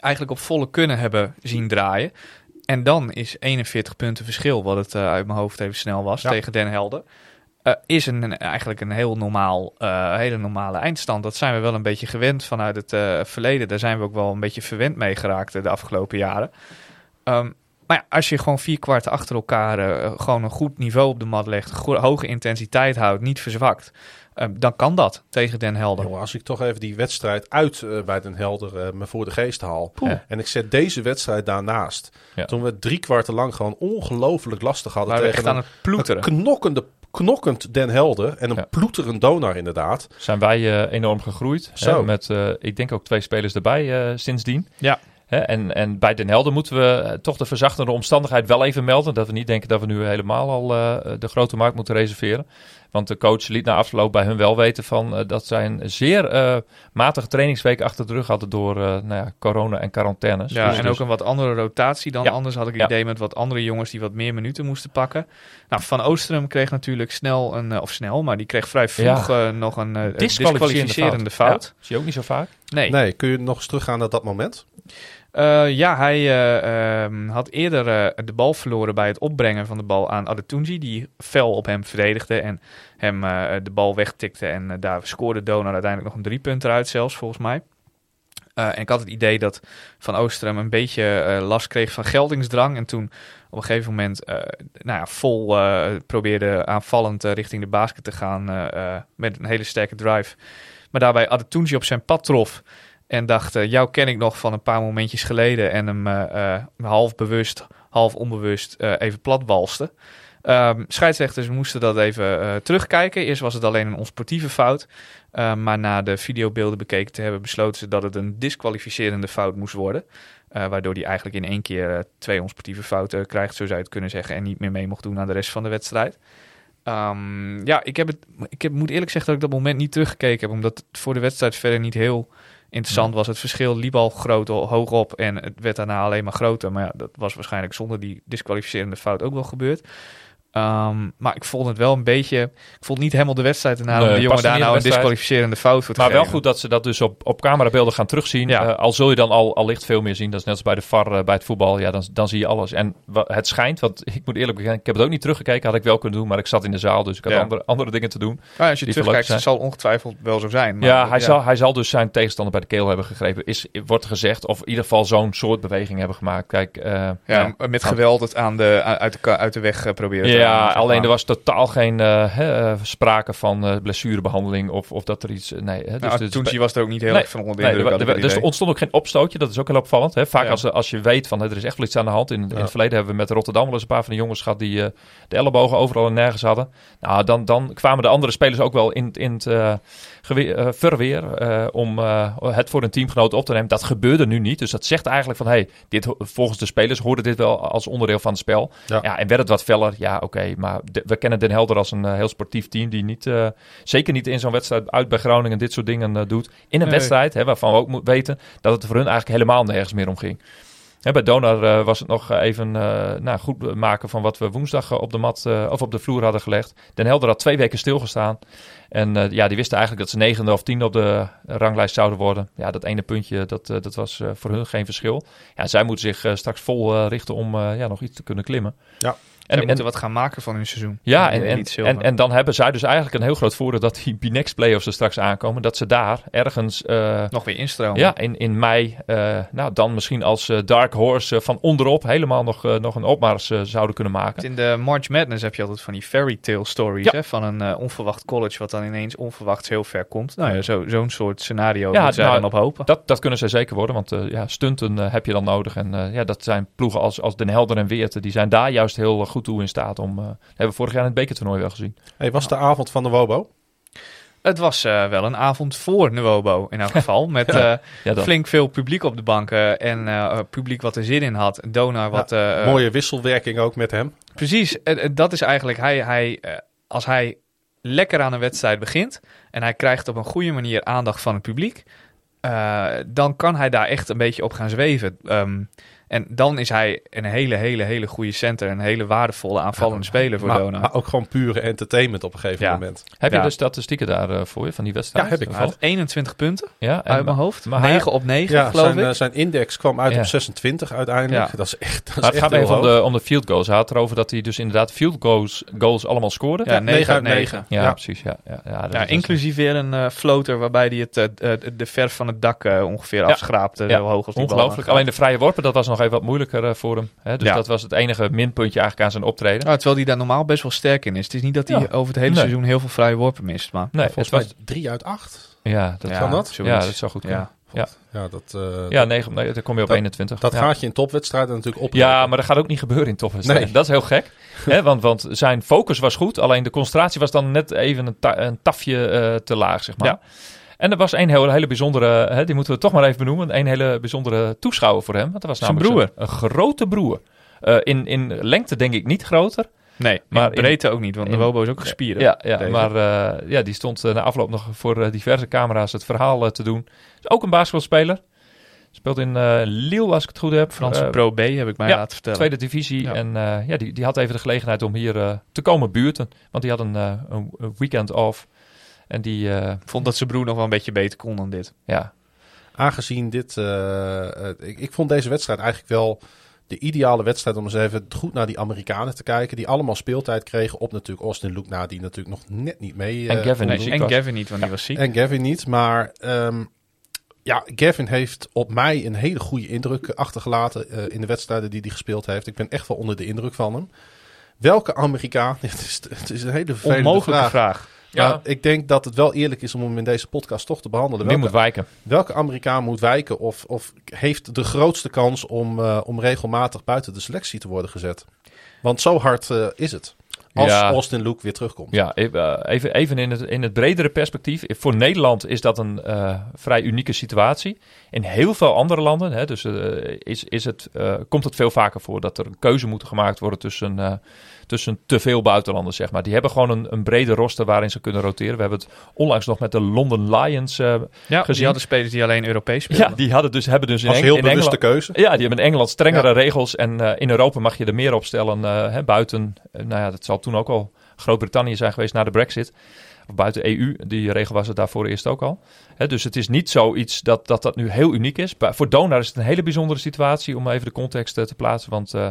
Speaker 3: eigenlijk op volle kunnen hebben zien draaien. En dan is 41 punten verschil, wat het eh, uit mijn hoofd even snel was,
Speaker 1: Ja.
Speaker 3: tegen Den Helder. eh, is een, een- eigenlijk een heel normaal, eh, hele normale eindstand. Dat zijn we wel een beetje gewend vanuit het verleden. Daar zijn we ook wel een beetje verwend mee geraakt de afgelopen jaren. Ehm, maar ja, als je gewoon vier kwarten achter elkaar eh, gewoon een goed niveau op de mat legt, hoge intensiteit houdt, niet verzwakt, eh, dan kan dat tegen Den Helder.
Speaker 1: Jongen, als ik toch even die wedstrijd uit eh, bij Den Helder eh, me voor de geest haal.
Speaker 4: Poeh.
Speaker 1: En ik zet deze wedstrijd daarnaast.
Speaker 4: Ja.
Speaker 1: Toen we drie kwarten lang gewoon ongelooflijk lastig hadden
Speaker 3: Waar
Speaker 1: tegen
Speaker 3: echt aan
Speaker 1: een,
Speaker 3: het ploeteren.
Speaker 1: een knokkende, knokkend Den Helder. En een
Speaker 4: Ja.
Speaker 1: ploeterend Donar inderdaad.
Speaker 4: Zijn wij enorm gegroeid.
Speaker 1: Zo.
Speaker 4: Hè, met, eh, ik denk ook twee spelers erbij eh, sindsdien.
Speaker 3: Ja.
Speaker 4: Hè, en, en bij Den Helder moeten we eh, toch de verzachtende omstandigheid wel even melden. Dat we niet denken dat we nu helemaal al eh, de grote markt moeten reserveren. Want de coach liet na afloop bij hun wel weten van, eh, dat zij een zeer eh, matige trainingsweek achter de rug hadden door nou ja, corona en quarantaines.
Speaker 3: Ja,
Speaker 4: Dus-
Speaker 3: en
Speaker 4: dus-
Speaker 3: ook een wat andere rotatie dan
Speaker 4: Ja.
Speaker 3: anders had ik het
Speaker 4: Ja.
Speaker 3: idee met wat andere jongens die wat meer minuten moesten pakken. Nou, Van Oosterum kreeg natuurlijk snel een, of snel, maar die kreeg vrij vroeg nog een disqualificerende fout.
Speaker 4: Ja, zie je ook niet zo vaak.
Speaker 3: Nee.
Speaker 1: Nee, kun je nog eens teruggaan naar dat moment?
Speaker 3: Eh, ja, hij eh, ehm, had eerder eh, de bal verloren bij het opbrengen van de bal aan Adetunji, die fel op hem verdedigde en hem de bal wegtikte. En daar scoorde Donar uiteindelijk nog een drie punten uit zelfs, volgens mij. En ik had het idee dat Van Oosterom een beetje last kreeg van geldingsdrang. En toen op een gegeven moment nou ja, vol probeerde aanvallend richting de basket te gaan met een hele sterke drive. Maar daarbij Adetunji op zijn pad trof. En dacht, eh, jou ken ik nog van een paar momentjes geleden. En hem eh, eh, half bewust, half onbewust even platwalste. Ehm scheidsrechters moesten dat even terugkijken. Eerst was het alleen een onsportieve fout. Maar na de videobeelden bekeken te hebben, besloten ze dat het een disqualificerende fout moest worden. Waardoor hij eigenlijk in één keer twee onsportieve fouten krijgt, zo zou je het kunnen zeggen. En niet meer mee mocht doen aan de rest van de wedstrijd. Ehm, ja, ik, heb het, ik heb, moet eerlijk zeggen dat ik dat moment niet teruggekeken heb. Omdat het voor de wedstrijd verder niet heel interessant was. Het verschil liep al groot, hoog op. En het werd daarna alleen maar groter. Maar ja, dat was waarschijnlijk zonder die disqualificerende fout ook wel gebeurd. Ehm, maar ik vond het wel een beetje... Ik vond niet helemaal de wedstrijd erna
Speaker 4: Nee,
Speaker 3: de jongen daar nou een disqualificerende fout voor te
Speaker 4: Maar wel goed dat ze dat dus op, op camerabeelden gaan terugzien.
Speaker 3: Ja.
Speaker 4: Eh, al zul je dan al, al licht veel meer zien. Dat is net als bij de VAR eh, bij het voetbal. Ja, dan, dan zie je alles. En het schijnt, want ik moet eerlijk bekennen, ik heb het ook niet teruggekeken. Had ik wel kunnen doen, maar ik zat in de zaal. Dus ik had
Speaker 3: Ja.
Speaker 4: andere, andere dingen te doen.
Speaker 3: Maar als je terugkijkt, het zal ongetwijfeld wel zo zijn. Maar,
Speaker 4: ja, hij, Zal, hij zal dus zijn tegenstander bij de keel hebben gegrepen. Is, wordt gezegd. Of in ieder geval zo'n soort beweging hebben gemaakt. Kijk, eh,
Speaker 3: Ja, met geweld het aan de, uit, de, uit de weg proberen
Speaker 4: Ja, alleen er was totaal geen eh, sprake van eh, blessurebehandeling of, of dat er iets... Nee, hè, dus
Speaker 3: Nou, toen was er ook niet heel
Speaker 4: Nee,
Speaker 3: erg van onder de
Speaker 4: Nee,
Speaker 3: indruk. het
Speaker 4: dus er ontstond ook geen opstootje. Dat is ook heel opvallend. Hè? Vaak
Speaker 3: Ja.
Speaker 4: als, als je weet van hè, er is echt wel iets aan de hand. In, in
Speaker 1: Ja.
Speaker 4: het verleden hebben we met Rotterdam wel eens een paar van de jongens gehad die de ellebogen overal en nergens hadden. Nou, dan, dan kwamen de andere spelers ook wel in, in het eh, verweer eh, om eh, het voor een teamgenoot op te nemen. Dat gebeurde nu niet. Dus dat zegt eigenlijk van hey, dit, volgens de spelers hoorde dit wel als onderdeel van het spel.
Speaker 1: Ja.
Speaker 4: Ja, en werd het wat feller? Ja, oké. maar de- we kennen Den Helder als een heel sportief team die niet, zeker niet in zo'n wedstrijd uit bij Groningen dit soort dingen doet. In een
Speaker 3: Nee.
Speaker 4: wedstrijd hè, waarvan we ook moeten weten dat het voor hun eigenlijk helemaal nergens meer om ging. Bij Donar eh, was het nog even eh, nou, goed maken van wat we woensdag eh, op de mat eh, of op de vloer hadden gelegd. Den Helder had twee weken stilgestaan. En eh, ja, die wisten eigenlijk dat ze negende of tiende op de ranglijst zouden worden. Ja, dat ene puntje, dat, eh, dat was eh, voor hun geen verschil. Ja, zij moeten zich eh, straks vol eh, richten om eh, ja, nog iets te kunnen klimmen.
Speaker 1: Ja.
Speaker 3: Zij
Speaker 4: En,
Speaker 3: moeten
Speaker 4: en,
Speaker 3: wat gaan maken van hun seizoen.
Speaker 4: ja, en, en, en, en dan hebben zij dus eigenlijk een heel groot voordeel dat die Binex playoffs er straks aankomen. Dat ze daar ergens eh,
Speaker 3: nog weer instromen.
Speaker 4: ja, in, in mei, eh, nou dan misschien als eh, Dark Horse van onderop helemaal nog, nog een opmars zouden kunnen maken.
Speaker 3: In de March Madness heb je altijd van die fairy tale stories
Speaker 4: Ja.
Speaker 3: hè, van een onverwacht college wat dan ineens onverwachts heel ver komt. Nou ja, zo- zo'n soort scenario
Speaker 4: Ja,
Speaker 3: zij
Speaker 4: nou,
Speaker 3: dan op hopen.
Speaker 4: Dat, dat kunnen ze zeker worden, want ja, stunten heb je dan nodig. En ja, dat zijn ploegen als, als Den Helder en Weerten, die zijn daar juist heel goed toe in staat om... eh, dat hebben we vorig jaar in het bekertoernooi wel gezien.
Speaker 1: Hey, was de avond van de Wobo?
Speaker 3: Het was eh, wel een avond voor Nuobo in elk geval. Met eh,
Speaker 4: Ja,
Speaker 3: flink veel publiek op de banken en eh, publiek wat er zin in had. Donar wat... eh, eh,
Speaker 1: Mooie wisselwerking ook met hem.
Speaker 3: Precies, dat is eigenlijk, hij, hij, eh, als hij lekker aan een wedstrijd begint en hij krijgt op een goede manier aandacht van het publiek, eh, dan kan hij daar echt een beetje op gaan zweven. Ehm, en dan is hij een hele, hele, hele goede center, een hele waardevolle aanvallende speler voor
Speaker 1: maar,
Speaker 3: Dona.
Speaker 1: maar ook gewoon pure entertainment op een gegeven
Speaker 3: Ja.
Speaker 1: moment.
Speaker 4: Heb je
Speaker 3: Ja.
Speaker 4: de statistieken daar eh, voor je, van die wedstrijd?
Speaker 1: Ja, heb ik.
Speaker 3: Hij had 21 punten
Speaker 4: Ja, en,
Speaker 3: uit mijn hoofd,
Speaker 4: maar hij-
Speaker 3: 9 op 9
Speaker 1: Ja,
Speaker 3: geloof
Speaker 1: zijn,
Speaker 3: ik.
Speaker 1: eh, zijn index kwam uit
Speaker 4: Ja.
Speaker 1: op 26 uiteindelijk.
Speaker 3: Ja.
Speaker 1: Dat is echt, dat is
Speaker 4: maar het
Speaker 1: echt
Speaker 4: gaat even om de, om de field goals. Hij had erover dat hij dus inderdaad field goals, goals allemaal scoorde.
Speaker 3: ja,
Speaker 4: Ja,
Speaker 3: 9 uit 9.
Speaker 1: 9.
Speaker 4: ja,
Speaker 1: Ja.
Speaker 4: precies. Ja, ja,
Speaker 3: inclusief weer een eh, floater waarbij hij het, de verf van het dak ongeveer afschraapte. Zo hoog als die bal
Speaker 4: Ongelooflijk. Alleen de vrije worpen, dat was nog even wat moeilijker eh, voor hem. Hè? Dus
Speaker 3: Ja.
Speaker 4: dat was het enige minpuntje eigenlijk aan zijn optreden.
Speaker 3: Ja, terwijl hij daar normaal best wel sterk in is. Het is niet dat hij
Speaker 4: Ja.
Speaker 3: over het hele
Speaker 4: Nee.
Speaker 3: seizoen heel veel vrije worpen mist. Maar
Speaker 4: Nee,
Speaker 1: Volgens
Speaker 4: het
Speaker 1: mij
Speaker 4: was,
Speaker 1: 3 uit 8.
Speaker 4: ja, dat,
Speaker 3: ja,
Speaker 1: kan dat?
Speaker 4: ja, dat zou goed kunnen.
Speaker 3: Ja.
Speaker 1: Ja, dat, eh,
Speaker 4: Ja, 9, nee, dan kom je op
Speaker 1: Dat-
Speaker 4: 21.
Speaker 1: dat
Speaker 4: ja.
Speaker 1: gaat je in topwedstrijden natuurlijk op.
Speaker 4: Ja, maar dat gaat ook niet gebeuren in topwedstrijden.
Speaker 1: Nee.
Speaker 4: Dat is heel gek. hè, want, want zijn focus was goed, alleen de concentratie was dan net even een, ta- een tafje eh, te laag, zeg maar.
Speaker 3: Ja.
Speaker 4: En er was een hele, hele bijzondere, hè, die moeten we toch maar even benoemen, een hele bijzondere toeschouwer voor hem. Want dat was
Speaker 3: Zijn
Speaker 4: namelijk Een grote broer. Eh, in, in lengte denk ik niet groter.
Speaker 3: Nee,
Speaker 4: Maar
Speaker 3: breedte ook niet, want de Wobo is ook gespierd.
Speaker 4: Ja, ja maar eh, ja, die stond eh, na afloop nog voor diverse camera's het verhaal te doen. Is ook een basketbalspeler. Speelt in eh Lille, als ik het goed heb.
Speaker 3: Franse Pro B heb ik mij
Speaker 4: ja,
Speaker 3: laten vertellen.
Speaker 4: Tweede divisie.
Speaker 3: Ja.
Speaker 4: En ja, die, die had even de gelegenheid om hier te komen buurten. Want die had een, een een weekend off. En die, eh,
Speaker 3: vond dat zijn broer nog wel een beetje beter kon dan dit.
Speaker 4: ja,
Speaker 1: Aangezien dit... eh, ik, ik vond deze wedstrijd eigenlijk wel de ideale wedstrijd om eens even goed naar die Amerikanen te kijken. Die allemaal speeltijd kregen op natuurlijk Austin Luke na, die natuurlijk nog net niet mee...
Speaker 4: En
Speaker 1: eh,
Speaker 4: Gavin die
Speaker 1: doen.
Speaker 4: ziek
Speaker 3: en. Gavin niet, want die was ziek.
Speaker 1: En Gavin niet, maar ehm, ja, Gavin heeft op mij een hele goede indruk achtergelaten eh, in de wedstrijden die hij gespeeld heeft. Ik ben echt wel onder de indruk van hem. Welke Amerikaan? Het is, het is een hele vervelende
Speaker 3: Onmogelijke
Speaker 1: vraag.
Speaker 3: vraag.
Speaker 4: Ja.
Speaker 1: Maar ik denk dat het wel eerlijk is om hem in deze podcast toch te behandelen.
Speaker 4: die moet
Speaker 1: Welke,
Speaker 4: wijken.
Speaker 1: welke Amerikaan moet wijken of, of heeft de grootste kans om, eh, om regelmatig buiten de selectie te worden gezet? Want zo hard eh, is het. als
Speaker 4: Ja.
Speaker 1: Austin Luke weer terugkomt.
Speaker 4: Ja, even, even, even in, het, in het bredere perspectief. Voor Nederland is dat een eh, vrij unieke situatie. In heel veel andere landen hè, dus, eh, is, is het, eh, komt het veel vaker voor dat er een keuze moet gemaakt worden tussen, eh, tussen te veel buitenlanders. Zeg maar. Die hebben gewoon een, een brede roster waarin ze kunnen roteren. We hebben het onlangs nog met de London Lions eh,
Speaker 3: Ja,
Speaker 4: gezien.
Speaker 3: die hadden spelers die alleen Europees speelden.
Speaker 4: Ja, die hadden dus, hebben dus in, Eng-
Speaker 1: heel
Speaker 4: in
Speaker 1: bewuste
Speaker 4: Engeland...
Speaker 1: keuze.
Speaker 4: Ja, die hebben in Engeland strengere regels. En eh, in Europa mag je er meer op stellen eh, hè, buiten... nou ja, dat zal toen ook al Groot-Brittannië zijn geweest na de brexit. Of buiten EU. Die regel was het daarvoor eerst ook al. Hè, dus het is niet zoiets dat, dat dat nu heel uniek is. Voor Donar is het een hele bijzondere situatie... om even de context te plaatsen. Want eh,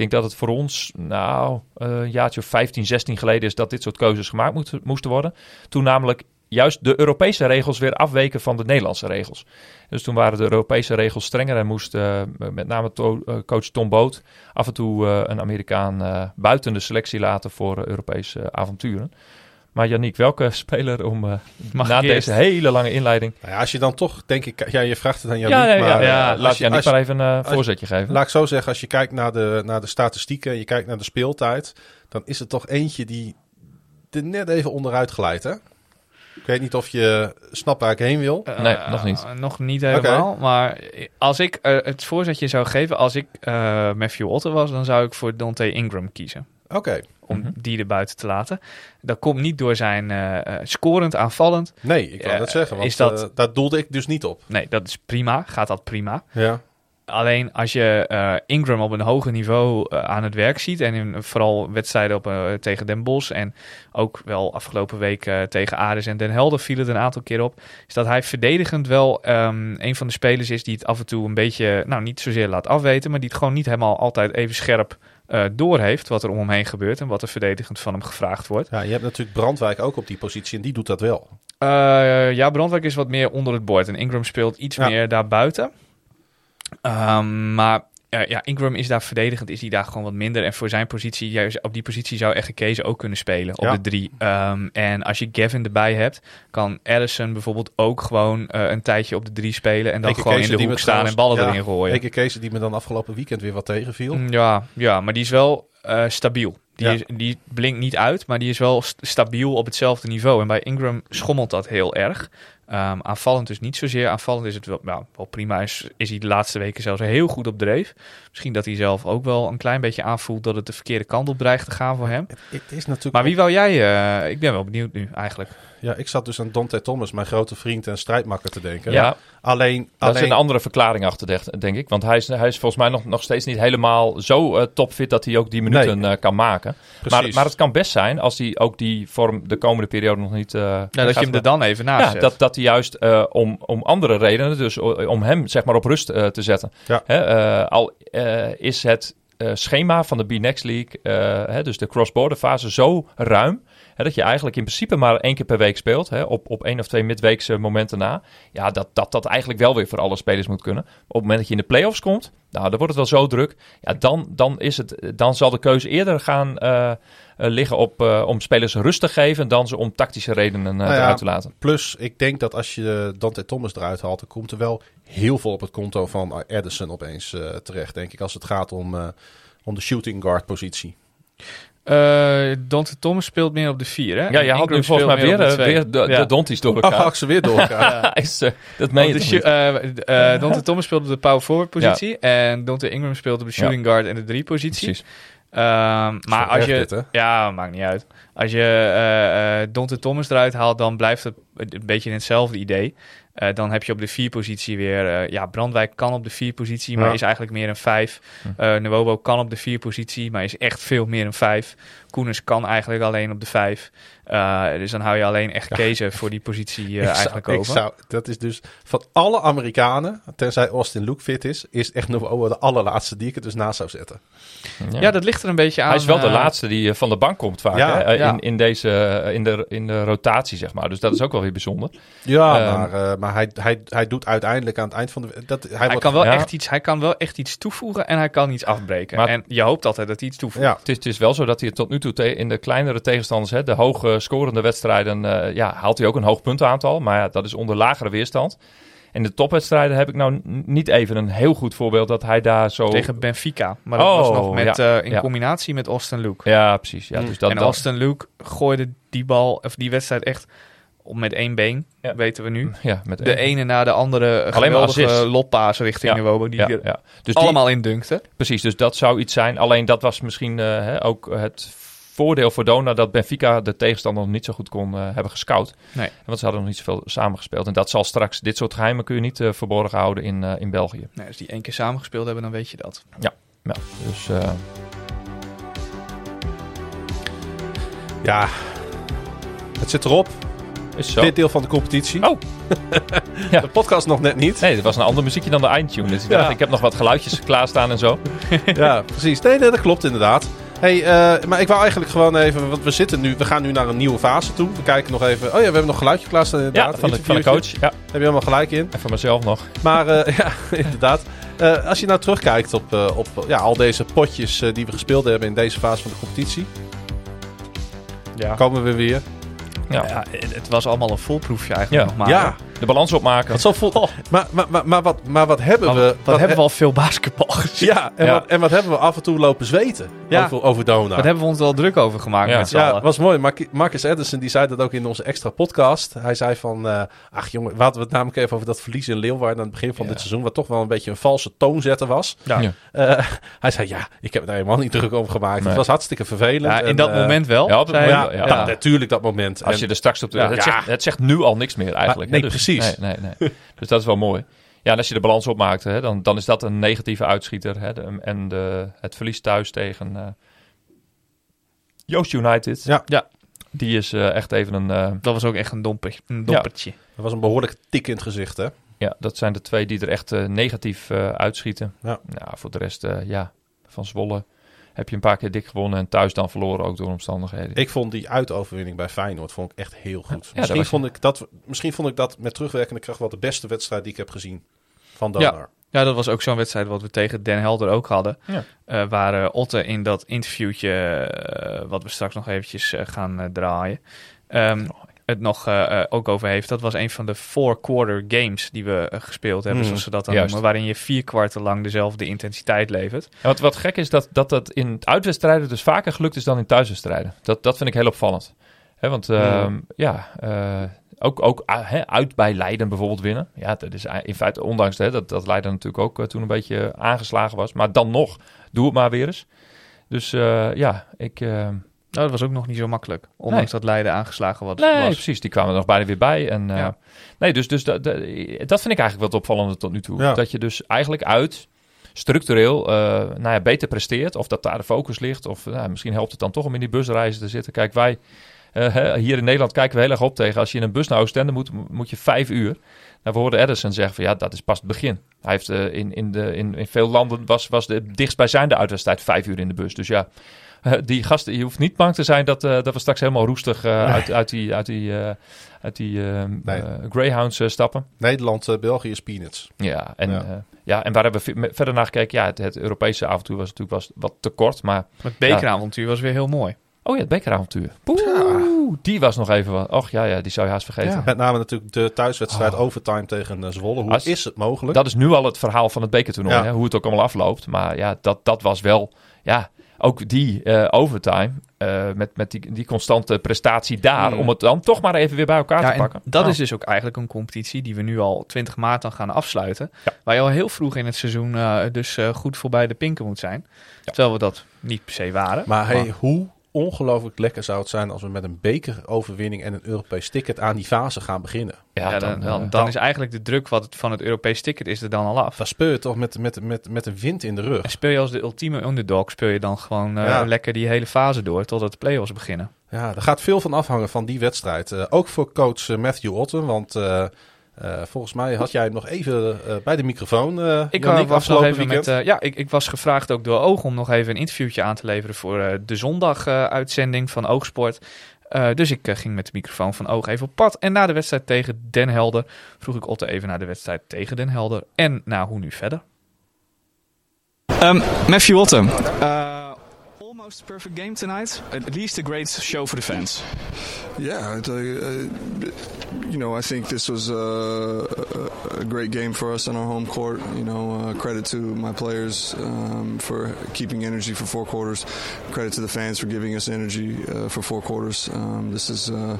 Speaker 4: denk dat het voor ons... nou, eh, een jaartje of 15, 16 geleden is... dat dit soort keuzes gemaakt moet- moesten worden. Toen namelijk juist de Europese regels weer afweken van de Nederlandse regels. Dus toen waren de Europese regels strenger en moest eh, met name eh, coach Tom Boot af en toe een Amerikaan buiten de selectie laten voor Europese avonturen. Maar Yannick, welke speler om eh,
Speaker 3: Mag
Speaker 4: na deze hele lange inleiding...
Speaker 1: Nou ja, als je dan toch, denk ik, ja, je vraagt het aan Yannick,
Speaker 4: ja, ja,
Speaker 1: maar
Speaker 4: ja,
Speaker 1: eh,
Speaker 4: laat
Speaker 1: je-
Speaker 4: Yannick maar even een
Speaker 1: als-
Speaker 4: voorzetje geven.
Speaker 1: Laat ik zo zeggen, als je kijkt naar de, naar de statistieken en je kijkt naar de speeltijd, dan is het toch eentje die er net even onderuit glijdt, hè? Ik weet niet of je snapt waar ik heen wil.
Speaker 3: Eh,
Speaker 4: Nee, nog niet.
Speaker 3: nog niet helemaal. Maar als ik eh, het voorzetje zou geven, als ik eh, Matthew Otter was, dan zou ik voor Dante Ingram kiezen.
Speaker 1: Oké,
Speaker 3: Om
Speaker 4: Mhm.
Speaker 3: die er buiten te laten. Dat komt niet door zijn eh, eh, scorend, aanvallend.
Speaker 1: nee, ik wou
Speaker 3: Eh,
Speaker 1: dat zeggen, want
Speaker 3: is dat-
Speaker 1: eh, daar doelde ik dus niet op.
Speaker 3: Nee, dat is prima. Gaat dat prima.
Speaker 1: Ja.
Speaker 3: Alleen als je eh, Ingram op een hoger niveau aan het werk ziet. En in, vooral wedstrijden op, tegen Den Bosch. En ook wel afgelopen week tegen Ares en Den Helder viel het een aantal keer op. Is dat hij verdedigend wel ehm, een van de spelers is die het af en toe een beetje. Nou, niet zozeer laat afweten. Maar die het gewoon niet helemaal altijd even scherp eh doorheeft. Wat er om hem heen gebeurt. En wat er verdedigend van hem gevraagd wordt.
Speaker 1: ja, je hebt natuurlijk Brandwijk ook op die positie en die doet dat wel.
Speaker 3: Eh, ja, Brandwijk is wat meer onder het bord. En Ingram speelt iets
Speaker 1: Ja.
Speaker 3: meer daarbuiten. Ehm, maar eh, ja, Ingram is daar verdedigend, is hij daar gewoon wat minder. En voor zijn positie, juist op die positie zou echt Kees ook kunnen spelen op
Speaker 1: Ja.
Speaker 3: de drie. Ehm, en als je Gavin erbij hebt, kan Allison bijvoorbeeld ook gewoon eh, een tijdje op de drie spelen. En dan
Speaker 1: Eke
Speaker 3: gewoon
Speaker 1: Kees
Speaker 3: in de hoek staan en
Speaker 1: trouwens-
Speaker 3: ballen
Speaker 1: ja,
Speaker 3: erin gooien.
Speaker 1: Eke Kees die me dan afgelopen weekend weer wat tegenviel.
Speaker 3: Mm, Ja, ja, maar die is wel eh, stabiel. Die,
Speaker 1: Ja.
Speaker 3: is, die blinkt niet uit, maar die is wel st- stabiel op hetzelfde niveau. En bij Ingram schommelt dat heel erg. Ehm, aanvallend dus niet zozeer. Aanvallend is het wel, nou, wel prima. Is, is hij de laatste weken zelfs heel goed op dreef. Misschien dat hij zelf ook wel een klein beetje aanvoelt dat het de verkeerde kant op dreigt te gaan voor hem.
Speaker 1: Het is natuurlijk
Speaker 3: Maar wie wou jij? eh, ik ben wel benieuwd nu eigenlijk.
Speaker 1: Ja, ik zat dus aan Dante Thomas, mijn grote vriend en strijdmakker, te denken.
Speaker 4: Ja,
Speaker 1: Alleen,
Speaker 4: daar is een andere verklaring achter, denk- denk ik. Want hij is, hij is volgens mij nog, nog steeds niet helemaal zo eh, topfit dat hij ook die minuten
Speaker 1: Nee.
Speaker 4: eh, kan maken. Maar,
Speaker 1: precies.
Speaker 4: maar het kan best zijn als hij ook die vorm de komende periode nog niet. eh,
Speaker 3: Nou, dat je hem er dan even naast
Speaker 4: Ja,
Speaker 3: zet.
Speaker 4: dat, dat hij juist eh, om, om andere redenen, dus om hem zeg maar op rust eh, te zetten.
Speaker 1: Ja.
Speaker 4: Hè, eh, al is het eh, schema van de B-Next League, eh, hè, dus de cross-border fase, zo ruim. Hè, dat je eigenlijk in principe maar één keer per week speelt. Hè, op, op één of twee midweekse momenten na. Ja, dat, dat dat eigenlijk wel weer voor alle spelers moet kunnen. Maar op het moment dat je in de playoffs komt, nou, dan wordt het wel zo druk. Ja, dan, dan, is het, dan zal de keuze eerder gaan eh, eh, liggen op, eh, om spelers rust te geven dan ze om tactische redenen
Speaker 1: Nou ja,
Speaker 4: eruit te laten.
Speaker 1: Plus, ik denk dat als je Dante Thomas eruit haalt, dan komt er wel heel veel op het konto van Edison opeens terecht, denk ik, als het gaat om, om de shooting guard positie.
Speaker 3: Eh, Dante Thomas speelt meer op de vier, hè?
Speaker 4: Ja, je had nu
Speaker 3: Ingram
Speaker 4: volgens mij weer, eh,
Speaker 3: de twee.
Speaker 4: weer de,
Speaker 3: Ja.
Speaker 4: de donties door
Speaker 1: Oh,
Speaker 4: elkaar.
Speaker 1: ga ik ze weer doorgaan.
Speaker 4: Is, eh, dat meen je
Speaker 3: eh, eh, Dante Thomas speelt op de power forward positie. En Dante Ingram speelt op de shooting guard en de drie positie.
Speaker 4: Precies.
Speaker 3: Ehm, maar als je...
Speaker 1: dit,
Speaker 3: ja, maakt niet uit. Als je eh eh Dante Thomas eruit haalt, dan blijft het een beetje hetzelfde idee. Eh, dan heb je op de vier positie weer... eh, ja, Brandwijk kan op de vier positie, maar
Speaker 1: Ja.
Speaker 3: is eigenlijk meer een vijf.
Speaker 4: Hm.
Speaker 3: Eh Nuovo kan op de vier positie, maar is echt veel meer een vijf. Koeners kan eigenlijk alleen op de vijf. Eh, dus dan hou je alleen echt Kezen voor die positie eh,
Speaker 1: Ik zou-
Speaker 3: eigenlijk
Speaker 1: ik
Speaker 3: over.
Speaker 1: zou- dat is dus van alle Amerikanen, tenzij Austin Luke fit is, is echt nog de allerlaatste die ik er dus naast zou zetten.
Speaker 4: Ja.
Speaker 3: Ja, dat ligt er een beetje aan.
Speaker 4: Hij is wel de
Speaker 3: eh,
Speaker 4: laatste die van de bank komt vaak
Speaker 1: Ja,
Speaker 4: hè,
Speaker 3: ja.
Speaker 4: in, in, deze, in, de, in de rotatie, zeg maar. Dus dat is ook wel weer bijzonder.
Speaker 1: Ja,
Speaker 4: Ehm,
Speaker 1: maar, eh, maar hij, hij, hij doet uiteindelijk aan het eind van de... Dat, hij
Speaker 3: Hij
Speaker 1: wordt-
Speaker 3: kan, wel
Speaker 4: Ja.
Speaker 3: echt iets, hij kan wel echt iets toevoegen en hij kan iets afbreken.
Speaker 4: Maar-
Speaker 3: en je hoopt altijd dat hij iets toevoegt.
Speaker 1: Ja,
Speaker 4: Het is, het is wel zo dat hij het tot nu toe te- in de kleinere tegenstanders, hè, de hoge scorende wedstrijden, eh, ja, haalt hij ook een hoog puntenaantal. Maar ja, dat is onder lagere weerstand. In de topwedstrijden heb ik nou niet even een heel goed voorbeeld dat hij daar zo...
Speaker 3: Tegen Benfica. Maar dat
Speaker 4: Oh,
Speaker 3: was nog met,
Speaker 4: ja,
Speaker 3: eh, in
Speaker 4: ja.
Speaker 3: combinatie met Austin Luke.
Speaker 4: Ja, precies. Ja,
Speaker 1: Mm.
Speaker 4: dus dat,
Speaker 3: en
Speaker 4: dat-
Speaker 3: Austin Luke gooide die bal, of die wedstrijd echt op met één been,
Speaker 4: Ja.
Speaker 3: weten we nu.
Speaker 4: ja, met
Speaker 3: De ene na de andere
Speaker 4: maar
Speaker 3: geweldige loppaas richting Wobo, die
Speaker 4: ja. Dus
Speaker 3: allemaal in dunkte.
Speaker 4: Precies, dus dat zou iets zijn. Alleen dat was misschien eh, hè, ook het voordeel voor Dona dat Benfica de tegenstander nog niet zo goed kon eh, hebben gescout.
Speaker 3: Nee.
Speaker 4: Want ze hadden nog niet zoveel samengespeeld. En dat zal straks, dit soort geheimen kun je niet eh, verborgen houden in, eh, in België.
Speaker 3: Nee, als die één keer samengespeeld hebben, dan weet je dat.
Speaker 4: Ja, dus eh,
Speaker 1: Ja, het zit erop.
Speaker 4: is zo.
Speaker 1: Dit deel van de competitie.
Speaker 4: Oh. Ja.
Speaker 1: De podcast nog net niet.
Speaker 4: Nee, dit was een ander muziekje dan de eindtune. Dus ik
Speaker 1: Ja.
Speaker 4: dacht, ik heb nog wat geluidjes klaarstaan en zo.
Speaker 1: Ja, precies. Nee, nee, dat klopt inderdaad. Hey, eh, maar ik wou eigenlijk gewoon even, want we zitten nu, we gaan nu naar een nieuwe fase toe. We kijken nog even. Oh ja, we hebben nog geluidje klaarstaan
Speaker 4: Ja,
Speaker 1: inderdaad.
Speaker 4: van de, van de coach. Ja,
Speaker 1: Heb je helemaal gelijk in.
Speaker 4: en van mezelf nog.
Speaker 1: Maar eh, ja, inderdaad. Eh, als je nou terugkijkt op, eh, op ja, al deze potjes eh, die we gespeeld hebben in deze fase van de competitie,
Speaker 3: Ja.
Speaker 1: komen we weer.
Speaker 4: Ja.
Speaker 3: Ja, het het was allemaal een volproefje eigenlijk
Speaker 4: Ja.
Speaker 3: nog maar.
Speaker 1: ja,
Speaker 4: De balans opmaken.
Speaker 1: wat zo vol. Maar, maar, maar, maar, wat, maar wat hebben
Speaker 3: Maar
Speaker 1: we?
Speaker 3: wat,
Speaker 1: wat
Speaker 3: hebben we al veel basketbal gezien?
Speaker 1: Ja, en,
Speaker 4: Ja.
Speaker 1: Wat, en wat hebben we af en toe lopen zweten
Speaker 3: Ja.
Speaker 1: over, over Dona.
Speaker 3: Wat hebben we ons wel druk over gemaakt
Speaker 4: Ja.
Speaker 3: met z'n
Speaker 1: Ja,
Speaker 3: allen?
Speaker 1: was mooi. Marcus Edison die zei dat ook in onze extra podcast. Hij zei van, eh, ach jongen, we hadden het namelijk even over dat verlies in Leeuwarden aan het begin van
Speaker 4: Ja.
Speaker 1: dit seizoen, wat toch wel een beetje een valse toonzetter was.
Speaker 3: Ja.
Speaker 4: Ja.
Speaker 1: Eh, hij zei, ja, ik heb er helemaal niet druk over gemaakt.
Speaker 4: Nee.
Speaker 1: Het was hartstikke vervelend.
Speaker 3: Ja, in
Speaker 1: En,
Speaker 3: dat
Speaker 1: eh,
Speaker 3: moment wel.
Speaker 4: ja, op het
Speaker 3: zei
Speaker 1: Ja,
Speaker 3: hij.
Speaker 4: Ja,
Speaker 1: ja,
Speaker 3: ja.
Speaker 1: natuurlijk dat moment.
Speaker 4: Als
Speaker 1: En-
Speaker 4: je er straks op de...
Speaker 1: Ja.
Speaker 4: het, zegt, het zegt nu al niks meer eigenlijk.
Speaker 1: Maar- nee,
Speaker 4: dus-
Speaker 1: precies.
Speaker 4: Nee, nee, nee. dus dat is wel mooi. Ja, en als je de balans opmaakt, hè, dan, dan is dat een negatieve uitschieter. Hè, de- en de, het verlies thuis tegen eh, Joost United.
Speaker 1: Ja.
Speaker 3: Ja.
Speaker 4: Die is eh, echt even een... eh,
Speaker 3: Dat was ook echt een, domper, een dompertje.
Speaker 1: dat was een behoorlijke tik in het gezicht, hè?
Speaker 4: ja, dat zijn de twee die er echt negatief eh, uitschieten.
Speaker 1: Ja.
Speaker 4: Nou, voor de rest, eh, ja, van Zwolle heb je een paar keer dik gewonnen. En thuis dan verloren ook door omstandigheden.
Speaker 1: Ik vond die uitoverwinning bij Feyenoord vond ik echt heel goed.
Speaker 4: dat
Speaker 1: misschien, vond ik dat, misschien vond ik dat met terugwerkende kracht wel de beste wedstrijd die ik heb gezien van Donar.
Speaker 3: Ja, dat was ook zo'n wedstrijd wat we tegen Den Helder ook hadden.
Speaker 4: Ja.
Speaker 3: Eh, waar eh, Otte in dat interviewtje, eh, wat we straks nog eventjes gaan draaien, ehm, het nog eh, eh, ook over heeft. Dat was een van de four-quarter games die we eh, gespeeld hebben,
Speaker 1: Mm,
Speaker 3: zoals ze dat dan
Speaker 4: juist.
Speaker 3: noemen. Waarin je vier kwarten lang dezelfde intensiteit levert.
Speaker 4: En wat, wat gek is dat, dat dat in uitwedstrijden dus vaker gelukt is dan in thuiswedstrijden. Dat, dat vind ik heel opvallend. Hè, want ehm, ja, eh, ook, ook ah, uit bij Leiden bijvoorbeeld winnen. Ja, dat is in feite, ondanks dat, dat Leiden natuurlijk ook toen een beetje aangeslagen was. Maar dan nog, doe het maar weer eens. Dus ja, ik...
Speaker 3: Nou, dat was ook nog niet zo makkelijk. Ondanks dat Leiden aangeslagen wat
Speaker 4: nee,
Speaker 3: was.
Speaker 4: precies. Die kwamen er nog bijna weer bij. En, eh,
Speaker 3: Ja.
Speaker 4: Nee, dus, dus dat, dat, dat vind ik eigenlijk wat opvallende tot nu toe.
Speaker 1: Ja.
Speaker 4: Dat je dus eigenlijk uit structureel eh, nou ja, beter presteert. Of dat daar de focus ligt. Of nou, misschien helpt het dan toch om in die busreizen te zitten. Kijk, wij eh, hè, hier in Nederland kijken we heel erg op tegen. Als je in een bus naar Oostende moet, moet je vijf uur. Nou, we hoorden Edison zeggen van ja, dat is pas het begin. Hij heeft in, in, de, in, in veel landen was, was de dichtstbijzijnde uitwedstrijd vijf uur in de bus. Dus ja, die gasten, je hoeft niet bang te zijn dat, eh, dat we straks helemaal roestig eh, uit, uit die, uit die, eh, uit die eh,
Speaker 1: Nee.
Speaker 4: eh, Greyhounds eh, stappen.
Speaker 1: Nederland, eh, België is peanuts.
Speaker 4: Ja, en,
Speaker 1: Ja.
Speaker 4: ja. ja, en waar hebben we ve- verder naar gekeken? Ja, het, het Europese avontuur was natuurlijk was wat te kort, maar...
Speaker 3: Het bekeravontuur was weer heel mooi.
Speaker 4: Oh ja, het bekeravontuur. Poeh, die was nog even wat. Och ja, ja, die zou je haast vergeten.
Speaker 1: Met name natuurlijk de thuiswedstrijd
Speaker 4: Oh.
Speaker 1: overtime tegen eh, Zwolle. Hoe
Speaker 4: Als-
Speaker 1: is het mogelijk?
Speaker 4: Dat is nu al het verhaal van het bekertoernooi,
Speaker 1: Ja.
Speaker 4: hè, hoe het ook allemaal afloopt. Maar ja, dat, dat was wel, ja, ook die eh, overtime eh, met, met die, die constante prestatie daar,
Speaker 3: Mm.
Speaker 4: om het dan toch maar even weer bij elkaar
Speaker 3: Ja,
Speaker 4: te
Speaker 3: en
Speaker 4: pakken.
Speaker 3: dat
Speaker 4: Oh.
Speaker 3: is dus ook eigenlijk een competitie die we nu al 20 maart dan gaan afsluiten.
Speaker 4: Ja.
Speaker 3: Waar je al heel vroeg in het seizoen eh, dus eh, goed voorbij de pinken moet zijn. Terwijl we dat niet per se waren.
Speaker 1: Maar hey, hoe ongelooflijk lekker zou het zijn als we met een bekeroverwinning en een Europees ticket aan die fase gaan beginnen.
Speaker 4: ja,
Speaker 3: Ja, dan, dan,
Speaker 4: eh,
Speaker 3: dan is eigenlijk de druk wat het van het Europees ticket is er dan al af.
Speaker 1: Dan speel je toch met, met, met, met een wind in de rug.
Speaker 3: En speel je als de ultieme underdog, speel je dan gewoon eh,
Speaker 1: Ja.
Speaker 3: lekker die hele fase door totdat de play-offs beginnen.
Speaker 1: Ja, er gaat veel van afhangen van die wedstrijd. Eh, ook voor coach eh, Matthew Otten, want eh, volgens mij had jij hem nog even eh, bij de microfoon. eh
Speaker 3: Ik was nog even
Speaker 1: weekend.
Speaker 3: met. ja, ik, ik was gevraagd ook door Oog om nog even een interviewtje aan te leveren voor eh, de zondag-uitzending van Oogsport. Eh, dus ik ging met de microfoon van Oog even op pad. En na de wedstrijd tegen Den Helder vroeg ik Otte even naar de wedstrijd tegen Den Helder. En nou, hoe nu verder?
Speaker 6: Ehm Matthew Otten. Uh, all Almost a perfect game tonight. At least a great show for the fans.
Speaker 7: Yeah, uh, you know, I think this was a, a, great game for us on our home court. You know, uh, credit to my players um, for keeping energy for four quarters. Credit to the fans for giving us energy uh, for four quarters. Um, this is uh,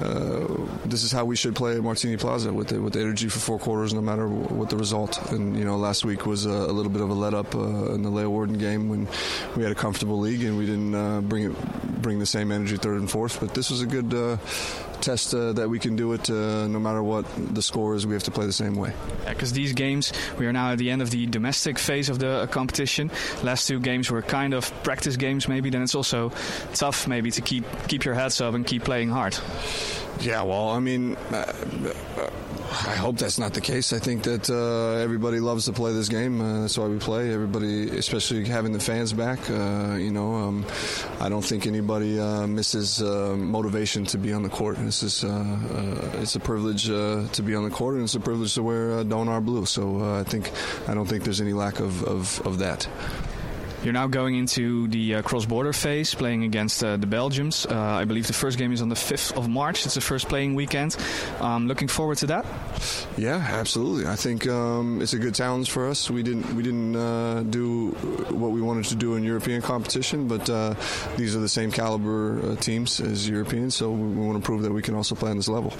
Speaker 7: uh, this is how we should play at Martini Plaza with the, with energy for four quarters, no matter what the result. And you know, last week was a, a little bit of a let up in the Leo Warden game when we had a comfortable league and we didn't bring it bring the same energy third and fourth. But this was a good uh, test uh, that we can do it uh, no matter what the score is. We have to play the same way.
Speaker 6: Because yeah, these games, we are now at the end of the domestic phase of the competition. Last two games were kind of practice games, maybe. Then it's also tough, maybe, to keep keep your heads up and keep playing hard.
Speaker 7: Yeah, well, I mean, uh, I hope that's not the case. I think that uh, everybody loves to play this game. Uh, that's why we play. Everybody, especially having the fans back. Uh, you know, um, I don't think anybody uh, misses uh, motivation to be on the court. This is it's a privilege to be on the court, and it's a privilege to wear Donar blue. So I think I don't think there's any lack of, of, of that.
Speaker 6: You're now going into the uh, cross-border phase, playing against uh, the Belgians. Uh, I believe the first game is on the 5th of March. It's the first playing weekend. Um, looking forward to that.
Speaker 7: Yeah, absolutely. I think um, it's a good challenge for us. We didn't we didn't uh, do what we wanted to do in European competition, but uh, these are the same caliber uh, teams as Europeans, so we want to prove that we can also play on this level.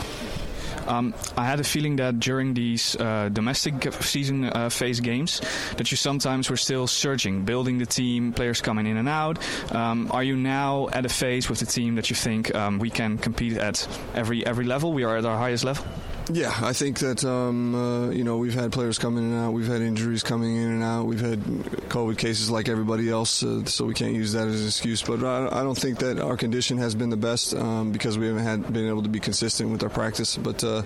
Speaker 6: Um, I had a feeling that during these uh, domestic season uh, phase games, that you sometimes were still searching, building the team, players coming in and out. Um, are you now at a phase with the team that you think um, we can compete at every every level? We are at our highest level.
Speaker 7: Yeah, I think that um, uh, you know we've had players coming in and out, we've had injuries coming in and out, we've had COVID cases like everybody else, uh, so we can't use that as an excuse. But I, I, don't think that our condition has been the best um, because we haven't had been able to be consistent with our practice. But uh,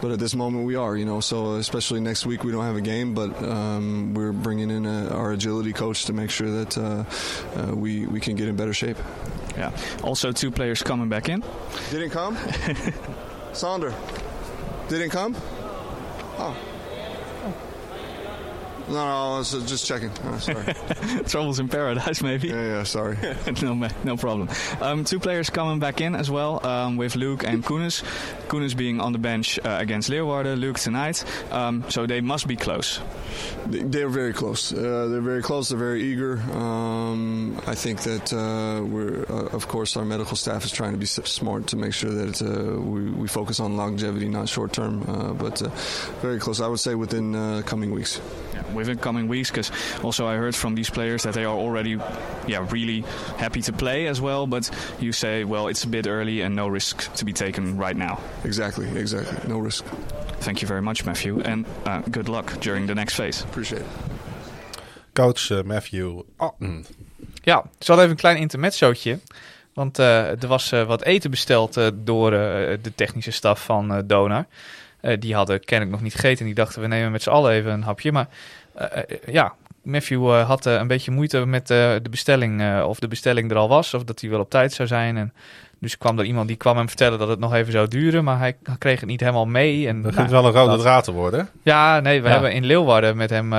Speaker 7: but at this moment we are, you know. So especially next week we don't have a game, but um, we're bringing in a, our agility coach to make sure that uh, uh, we we can get in better shape.
Speaker 6: Yeah. Also, two players coming back in.
Speaker 7: Didn't come. Sander. Didn't come? Oh. No, no, I was just checking. Oh, sorry.
Speaker 6: Troubles in paradise, maybe.
Speaker 7: Yeah, yeah, sorry.
Speaker 6: no, no problem. Um, two players coming back in as well um, with Luke and Kunis. Kunis being on the bench uh, against Leeuwarden, Luke tonight. Um, so they must be close.
Speaker 7: They're very close. Uh, they're very close. They're very eager. Um, I think that uh, we're, uh, of course, our medical staff is trying to be smart to make sure that uh, we, we, focus on longevity, not short term. Uh, but very close. I would say within coming weeks.
Speaker 6: Yeah within coming weeks because also I heard from these players that they are already yeah really happy to play as well. But you say well it's a bit early and no risk to be taken right now.
Speaker 7: Exactly exactly. No risk.
Speaker 6: Thank you very much Matthew and uh, good luck during the next phase.
Speaker 7: Appreciate it.
Speaker 1: Coach uh, Matthew Otten.
Speaker 3: Ja zal even een klein intermezzootje want uh, er was uh, wat eten besteld uh, door de technische staf van Donar. Die hadden kennelijk nog niet gegeten. En die dachten, we nemen met z'n allen even een hapje. Maar eh, eh, ja, Matthew eh, had een beetje moeite met de bestelling. of de bestelling er al was, of dat hij wel op tijd zou zijn. En dus kwam er iemand die kwam hem vertellen dat het nog even zou duren, maar hij kreeg het niet helemaal mee. En,
Speaker 1: dat begint nou, wel een rode draad te worden.
Speaker 3: Ja, nee, we hebben in Leeuwarden met hem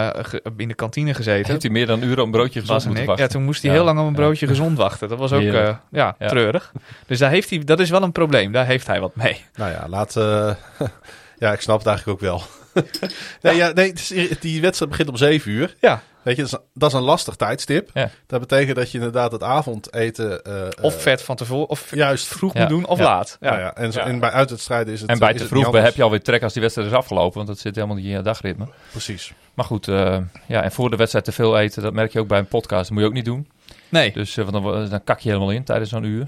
Speaker 3: in de kantine gezeten.
Speaker 4: Heeft hij meer dan een uur op een broodje gezond moeten wachten?
Speaker 3: Ja, toen moest hij heel lang op een broodje gezond wachten. Dat was ook uh, ja, treurig. Dus daar heeft hij, dat is wel een probleem. Daar heeft hij wat mee.
Speaker 1: Nou ja, laat... ja, ik snap het eigenlijk ook wel. nee, ja, nee die wedstrijd begint om 7 uur.
Speaker 3: Ja.
Speaker 1: Weet je, dat is, dat is een lastig tijdstip. Ja. Dat betekent dat je inderdaad het avondeten... Uh,
Speaker 3: of uh, vet van tevoren, of juist vroeg moet doen, of laat.
Speaker 1: Ja, ja. En, zo, en bij uitwedstrijden is het
Speaker 4: En bij te vroeg heb je alweer trek als die wedstrijd is afgelopen. Want dat zit helemaal niet in je dagritme.
Speaker 1: Precies.
Speaker 4: Maar goed, uh, ja, en voor de wedstrijd te veel eten, dat merk je ook bij een podcast. Dat moet je ook niet doen.
Speaker 3: Nee.
Speaker 4: Dus want dan, dan kak je helemaal in tijdens zo'n uur.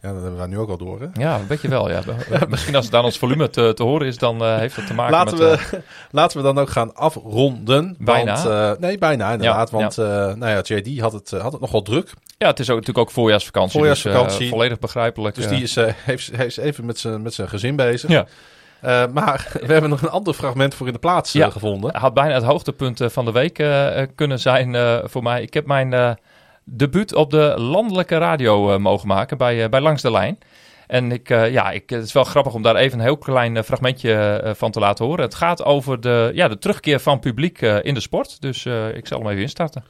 Speaker 1: Ja, dat hebben we nu ook al door. Hè?
Speaker 4: Ja, een beetje wel. Ja. Misschien als het aan ons volume te, te horen is, dan uh, heeft dat te maken
Speaker 1: laten
Speaker 4: met...
Speaker 1: We, uh, laten we dan ook gaan afronden.
Speaker 4: Bijna.
Speaker 1: Want, uh, nee, bijna inderdaad. Ja, want ja. nou ja, JD had het, had het nogal druk.
Speaker 4: Ja, het is ook, natuurlijk ook voorjaarsvakantie. Dus, voorjaarsvakantie. Dus, volledig begrijpelijk.
Speaker 1: Dus die is, heeft, heeft even met zijn, met zijn gezin bezig. Ja. Uh, maar we hebben nog een ander fragment voor in de plaats uh, ja, gevonden.
Speaker 4: had bijna het hoogtepunt van de week uh, kunnen zijn voor mij. Ik heb mijn debuut op de landelijke radio uh, mogen maken bij, uh, bij Langs de Lijn. En ik, uh, ja, ik, het is wel grappig om daar even een heel klein fragmentje van te laten horen. Het gaat over de, ja, de terugkeer van publiek in de sport. Dus ik zal hem even instarten.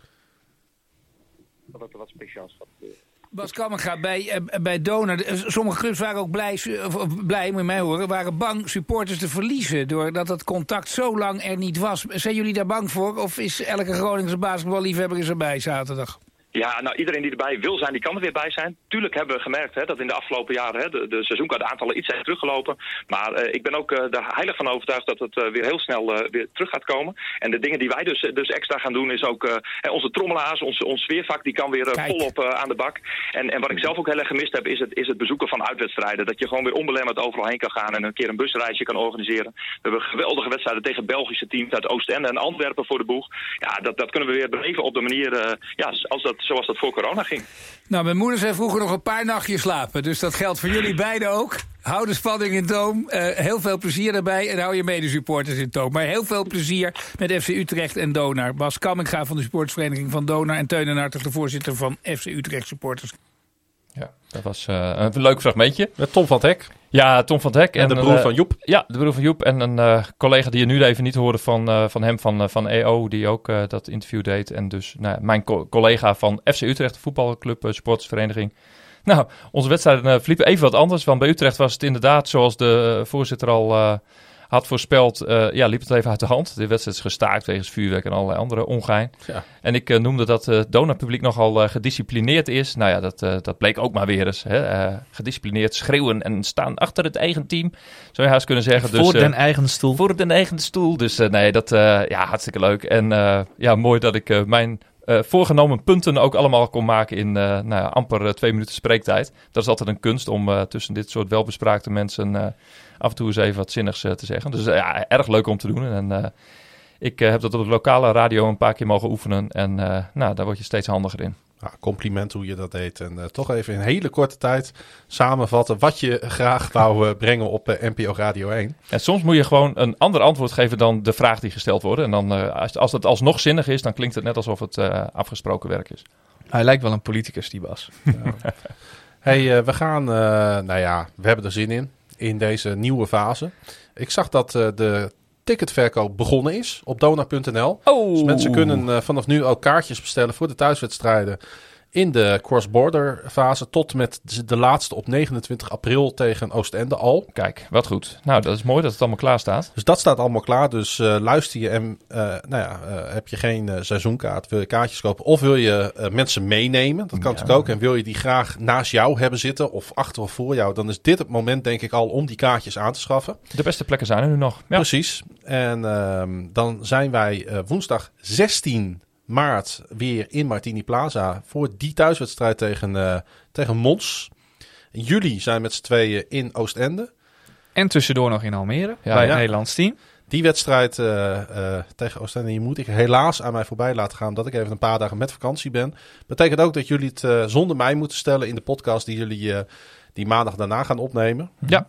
Speaker 8: Dat er wat speciaals gaat gebeuren.
Speaker 9: Bas Kammerga bij, eh, bij Donor. Eh, Sommige clubs waren ook blij, blij, moet je mij horen, waren bang supporters te verliezen. Doordat het contact zo lang er niet was. Zijn jullie daar bang voor? Of is elke Groningse basketballiefhebber is erbij zaterdag?
Speaker 10: Ja, nou iedereen die erbij wil zijn, die kan er weer bij zijn. Tuurlijk hebben we gemerkt hè, dat in de afgelopen jaren hè, de, de seizoenkaartaantallen iets zijn teruggelopen. Maar eh, ik ben ook eh, er heilig van overtuigd dat het eh, weer heel snel weer terug gaat komen. En de dingen die wij dus, dus extra gaan doen is ook hè, onze trommelaars, ons, ons sfeervak, die kan weer volop aan de bak. En, en wat ik zelf ook heel erg gemist heb, is het, is het bezoeken van uitwedstrijden. Dat je gewoon weer onbelemmerd overal heen kan gaan en een keer een busreisje kan organiseren. We hebben geweldige wedstrijden tegen Belgische teams uit Oostende en Antwerpen voor de boeg. Ja, dat, dat kunnen we weer beleven op de manier ja, als dat, zoals dat voor corona ging.
Speaker 9: Nou, mijn moeder zei vroeger nog een paar nachtjes slapen. Dus dat geldt voor jullie beiden ook. Hou de spanning in toom. Eh, heel veel plezier daarbij. En hou je medesupporters in toom. Maar heel veel plezier met FC Utrecht en Donar. Bas Kamminga van de supportersvereniging van Donar. En Teun en Hartog, de voorzitter van FC Utrecht Supporters.
Speaker 4: Ja, dat was eh, een leuk fragmentje.
Speaker 1: Met Tom van het Hek
Speaker 4: Ja, Tom van het Hek.
Speaker 1: en de
Speaker 4: een,
Speaker 1: broer
Speaker 4: eh,
Speaker 1: van Joep.
Speaker 4: Ja, de broer van Joep. En een eh, collega die je nu even niet hoorde van, eh, van hem, van, van EO, die ook dat interview deed. En dus nou, mijn co- collega van FC Utrecht, de voetbalclub, sportsvereniging. Nou, onze wedstrijden verliepen even wat anders. Want bij Utrecht was het inderdaad, zoals de voorzitter al had voorspeld, eh, ja, liep het even uit de hand. De wedstrijd is gestaakt wegens vuurwerk en allerlei andere ongein.
Speaker 1: Ja.
Speaker 4: En ik eh, noemde dat het donorpubliek nogal eh, gedisciplineerd is. Nou ja, dat, eh, dat bleek ook maar weer eens. Hè? Eh, gedisciplineerd schreeuwen en staan achter het eigen team, zou je haast kunnen zeggen.
Speaker 3: Voor
Speaker 4: dus, eh,
Speaker 3: den eigen stoel.
Speaker 4: voor de eigen stoel. Dus eh, nee, dat ja, hartstikke leuk. En ja, mooi dat ik mijn uh, voorgenomen punten ook allemaal kon maken in uh, nou ja, amper twee minuten spreektijd. Dat is altijd een kunst om tussen dit soort welbespraakte mensen af en toe eens even wat zinnigs uh, te zeggen. Dus ja, erg leuk om te doen. En uh, ik uh, heb dat op de lokale radio een paar keer mogen oefenen. En uh, nou, daar word je steeds handiger in.
Speaker 1: Ja, compliment hoe je dat deed. En uh, toch even in hele korte tijd samenvatten wat je graag wou uh, brengen op uh, NPO Radio 1.
Speaker 4: En soms moet je gewoon een ander antwoord geven dan de vraag die gesteld wordt. En dan, uh, als, als het alsnog zinnig is, dan klinkt het net alsof het uh, afgesproken werk is.
Speaker 3: Hij lijkt wel een politicus, die Bas.
Speaker 1: Ja. hey, we gaan, nou ja, we hebben er zin in, in deze nieuwe fase. Ik zag dat de ticketverkoop begonnen is op dona.nl.
Speaker 4: Oh.
Speaker 1: Dus mensen kunnen uh, vanaf nu ook kaartjes bestellen voor de thuiswedstrijden in de cross-border fase tot met de laatste op 29 april tegen Oostende al.
Speaker 4: Kijk, wat goed. Nou, dat is mooi dat het allemaal klaar staat.
Speaker 1: Dus dat staat allemaal klaar. Dus uh, luister je en uh, nou ja, heb je geen seizoenkaart, wil je kaartjes kopen of wil je mensen meenemen? Dat kan ja. natuurlijk ook. En wil je die graag naast jou hebben zitten of achter of voor jou, dan is dit het moment denk ik al om die kaartjes aan te schaffen.
Speaker 4: De beste plekken zijn er nu nog.
Speaker 1: Ja. Precies. En ehm, dan zijn wij woensdag 16 maart weer in Martini Plaza voor die thuiswedstrijd tegen, uh, tegen Mons. In juli zijn we met z'n tweeën in Oostende.
Speaker 3: En tussendoor nog in Almere, ja, bij ja. het Nederlands team.
Speaker 1: Die wedstrijd uh, uh, tegen Oostende die moet ik helaas aan mij voorbij laten gaan... omdat ik even een paar dagen met vakantie ben. Betekent ook dat jullie het zonder mij moeten stellen in de podcast... die jullie die maandag daarna gaan opnemen.
Speaker 3: Ja.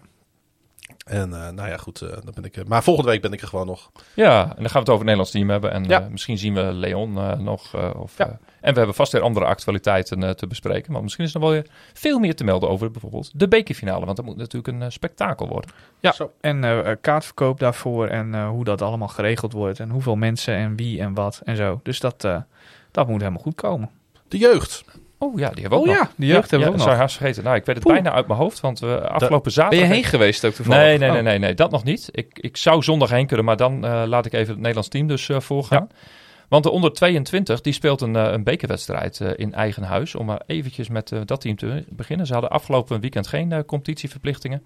Speaker 1: En uh, nou ja, goed, uh, dan ben ik. maar volgende week ben ik er gewoon nog.
Speaker 4: Ja, en dan gaan we het over het Nederlands team hebben. En ja. uh, misschien zien we Leon nog. of, ja. en we hebben vast weer andere actualiteiten te bespreken. Maar misschien is er nog wel weer veel meer te melden over bijvoorbeeld de bekerfinale. Want dat moet natuurlijk een spektakel worden.
Speaker 3: Ja, Zo. en kaartverkoop daarvoor. En hoe dat allemaal geregeld wordt. En hoeveel mensen en wie en wat en zo. Dus dat, dat moet helemaal goed komen.
Speaker 1: De jeugd.
Speaker 4: Oh ja, die hebben we
Speaker 3: oh,
Speaker 4: ook
Speaker 3: ja,
Speaker 4: nog.
Speaker 3: de jeugd
Speaker 4: ja,
Speaker 3: hebben we
Speaker 4: ja,
Speaker 3: ook nog.
Speaker 4: haast vergeten. Nou, ik weet het Poeh. bijna uit mijn hoofd, want we afgelopen zaterdag...
Speaker 3: Ben je heen geweest ook toevallig?
Speaker 4: Nee, nee, nee, nee, nee, dat nog niet. Ik, ik zou zondag heen kunnen, maar dan uh, laat ik even het Nederlands team dus uh, voorgaan. Ja. Want de onder 22, die speelt een, uh, een bekerwedstrijd in eigen huis. Om maar eventjes met dat team te beginnen. Ze hadden afgelopen weekend geen competitieverplichtingen.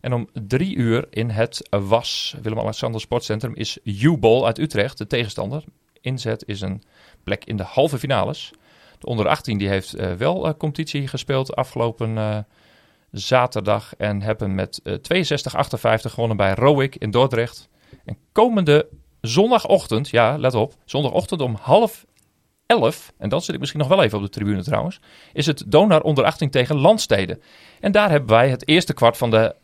Speaker 4: En om drie uur in het WAS, Willem-Alexander Sportcentrum, is U-Ball uit Utrecht, de tegenstander. Inzet is een plek in de halve finales. De onder 18 die heeft uh, wel uh, competitie gespeeld afgelopen uh, zaterdag. En hebben met 62-58 gewonnen bij Rowick in Dordrecht. En komende zondagochtend, ja let op, zondagochtend om half elf, en dan zit ik misschien nog wel even op de tribune trouwens, is het Donar onder 18 tegen Landsteden. En daar hebben wij het eerste kwart van de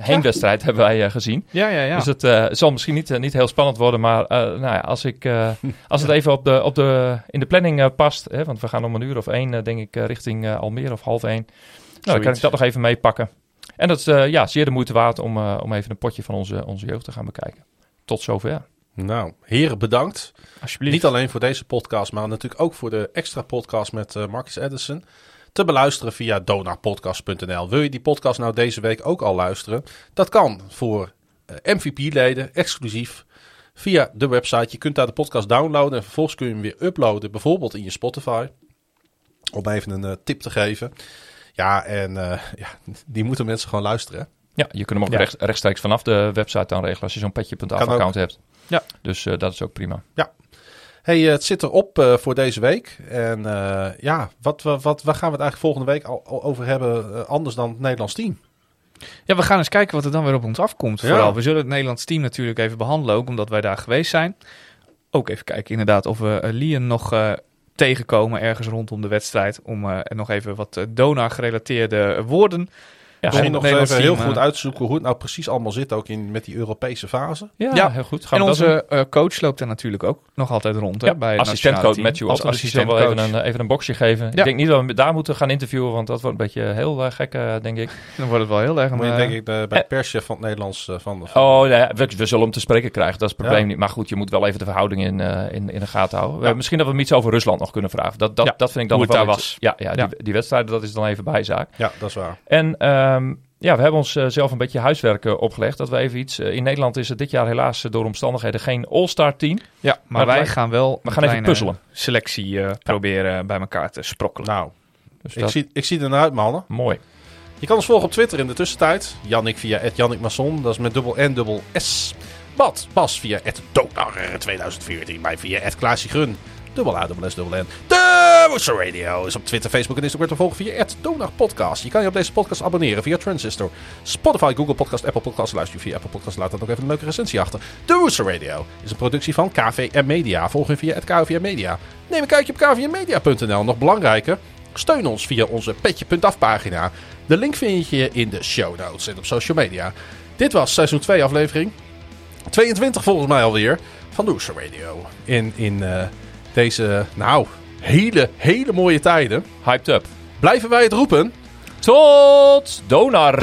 Speaker 4: heenwedstrijd ja. hebben wij, gezien.
Speaker 3: Ja, ja, ja.
Speaker 4: Dus het zal misschien niet, niet heel spannend worden, maar nou ja, als, ik, als het even op de, op de, in de planning past, hè, want we gaan om een uur of één, denk ik, richting Almere of half één. Nou, dan kan ik dat nog even meepakken. En dat is ja, zeer de moeite waard om, om even een potje van onze, onze jeugd te gaan bekijken. Tot zover.
Speaker 1: Nou, heren bedankt.
Speaker 3: Alsjeblieft.
Speaker 1: Niet alleen voor deze podcast, maar natuurlijk ook voor de extra podcast met eh, Marcus Edison. Te beluisteren via donarpodcast.nl. Wil je die podcast nou deze week ook al luisteren? Dat kan voor eh, MVP-leden, exclusief, via de website. Je kunt daar de podcast downloaden en vervolgens kun je hem weer uploaden, bijvoorbeeld in je Spotify. Om even een eh, tip te geven. Ja, en ja, die moeten mensen gewoon luisteren. hè?
Speaker 4: Ja, je kunt hem ook
Speaker 3: Ja.
Speaker 4: recht, rechtstreeks vanaf de website aanregelen als je zo'n petje.af
Speaker 1: Kan ook.
Speaker 4: account hebt.
Speaker 3: Ja.
Speaker 4: Dus eh, dat is ook prima.
Speaker 1: Hey, eh, het zit erop eh voor deze week. En eh, ja, wat, wat, wat, waar gaan we het eigenlijk volgende week al, al over hebben, anders dan het Nederlands team?
Speaker 3: Ja, we gaan eens kijken wat er dan weer op ons afkomt.
Speaker 1: Ja.
Speaker 3: Vooral, we zullen het Nederlands team natuurlijk even behandelen, ook omdat wij daar geweest zijn. Ook even kijken inderdaad of we Lien nog eh, tegenkomen ergens rondom de wedstrijd. Om eh, er nog even wat eh, Dona-gerelateerde woorden.
Speaker 4: Ja,
Speaker 1: Misschien nog even heel goed
Speaker 3: eh,
Speaker 1: uitzoeken hoe het nou precies allemaal zit, ook in, met die Europese fase.
Speaker 4: ja,
Speaker 3: Ja.
Speaker 4: heel goed. Gaan
Speaker 3: en onze eh, coach loopt er natuurlijk ook nog altijd rond. Hè,
Speaker 4: Ja,
Speaker 3: bij
Speaker 4: assistentcoach Matthew als assistent wel even een, eh, even een boxje geven.
Speaker 3: Ja.
Speaker 4: Ik denk niet dat we daar moeten gaan interviewen, want dat wordt een beetje heel gek, denk ik.
Speaker 3: Dan wordt het wel heel erg.
Speaker 1: Moet je denk ik de, bij de perschef van het Nederlands van, van
Speaker 4: Oh, ja, we, we zullen hem te spreken krijgen, dat is het probleem
Speaker 1: Ja.
Speaker 4: niet. Maar goed, je moet wel even de verhouding in, in, in de gaten houden. We- misschien dat we hem iets over Rusland nog kunnen vragen. Dat, dat,
Speaker 3: Ja,
Speaker 4: dat vind ik dan
Speaker 3: hoe
Speaker 4: nog
Speaker 3: het
Speaker 4: wel
Speaker 3: daar
Speaker 4: iets- Ja, ja,
Speaker 3: Ja.
Speaker 4: Die, die wedstrijden, dat is dan even bijzaak.
Speaker 1: Ja, dat is waar.
Speaker 4: En ehm, ja, we hebben ons eh, zelf een beetje huiswerk eh, opgelegd. Dat we even iets... eh, in Nederland is het dit jaar helaas door omstandigheden geen all-star team.
Speaker 3: ja, maar,
Speaker 4: Maar
Speaker 3: wij
Speaker 4: wij-
Speaker 3: gaan wel
Speaker 4: we
Speaker 3: een
Speaker 4: gaan even puzzelen.
Speaker 3: selectie eh, proberen bij elkaar te sprokkelen.
Speaker 1: Nou,
Speaker 4: Dus
Speaker 1: ik
Speaker 4: dat,
Speaker 1: zie, ik zie er naar uit, mannen.
Speaker 4: mooi.
Speaker 1: Je kan ons volgen op Twitter in de tussentijd. Jannik via Jannik Masson, dat is met dubbel N, dubbel S. Bad, Bas via Donar 2014. Mij via Klaasje Grun, dubbel A, dubbel S, dubbel N. De Woeser Radio is op Twitter, Facebook en Instagram te volgen via Podcast. Je kan je op deze podcast abonneren via Transistor, Spotify, Google Podcast, Apple Podcast. Luister je via Apple Podcast, laat dan ook even een leuke recensie achter. De Woeser Radio is een productie van KVM Media. Volg je via het KVM Media. Neem een kijkje op kvmmedia.nl. Nog belangrijker, steun ons via onze petje.af pagina. De link vind je in de show notes en op social media. Dit was seizoen 2 aflevering 22 volgens mij alweer van de Oester Radio. In, in eh, deze, nou, hele, hele mooie tijden.
Speaker 4: Hyped up.
Speaker 1: Blijven wij het roepen?
Speaker 4: Tot Donar!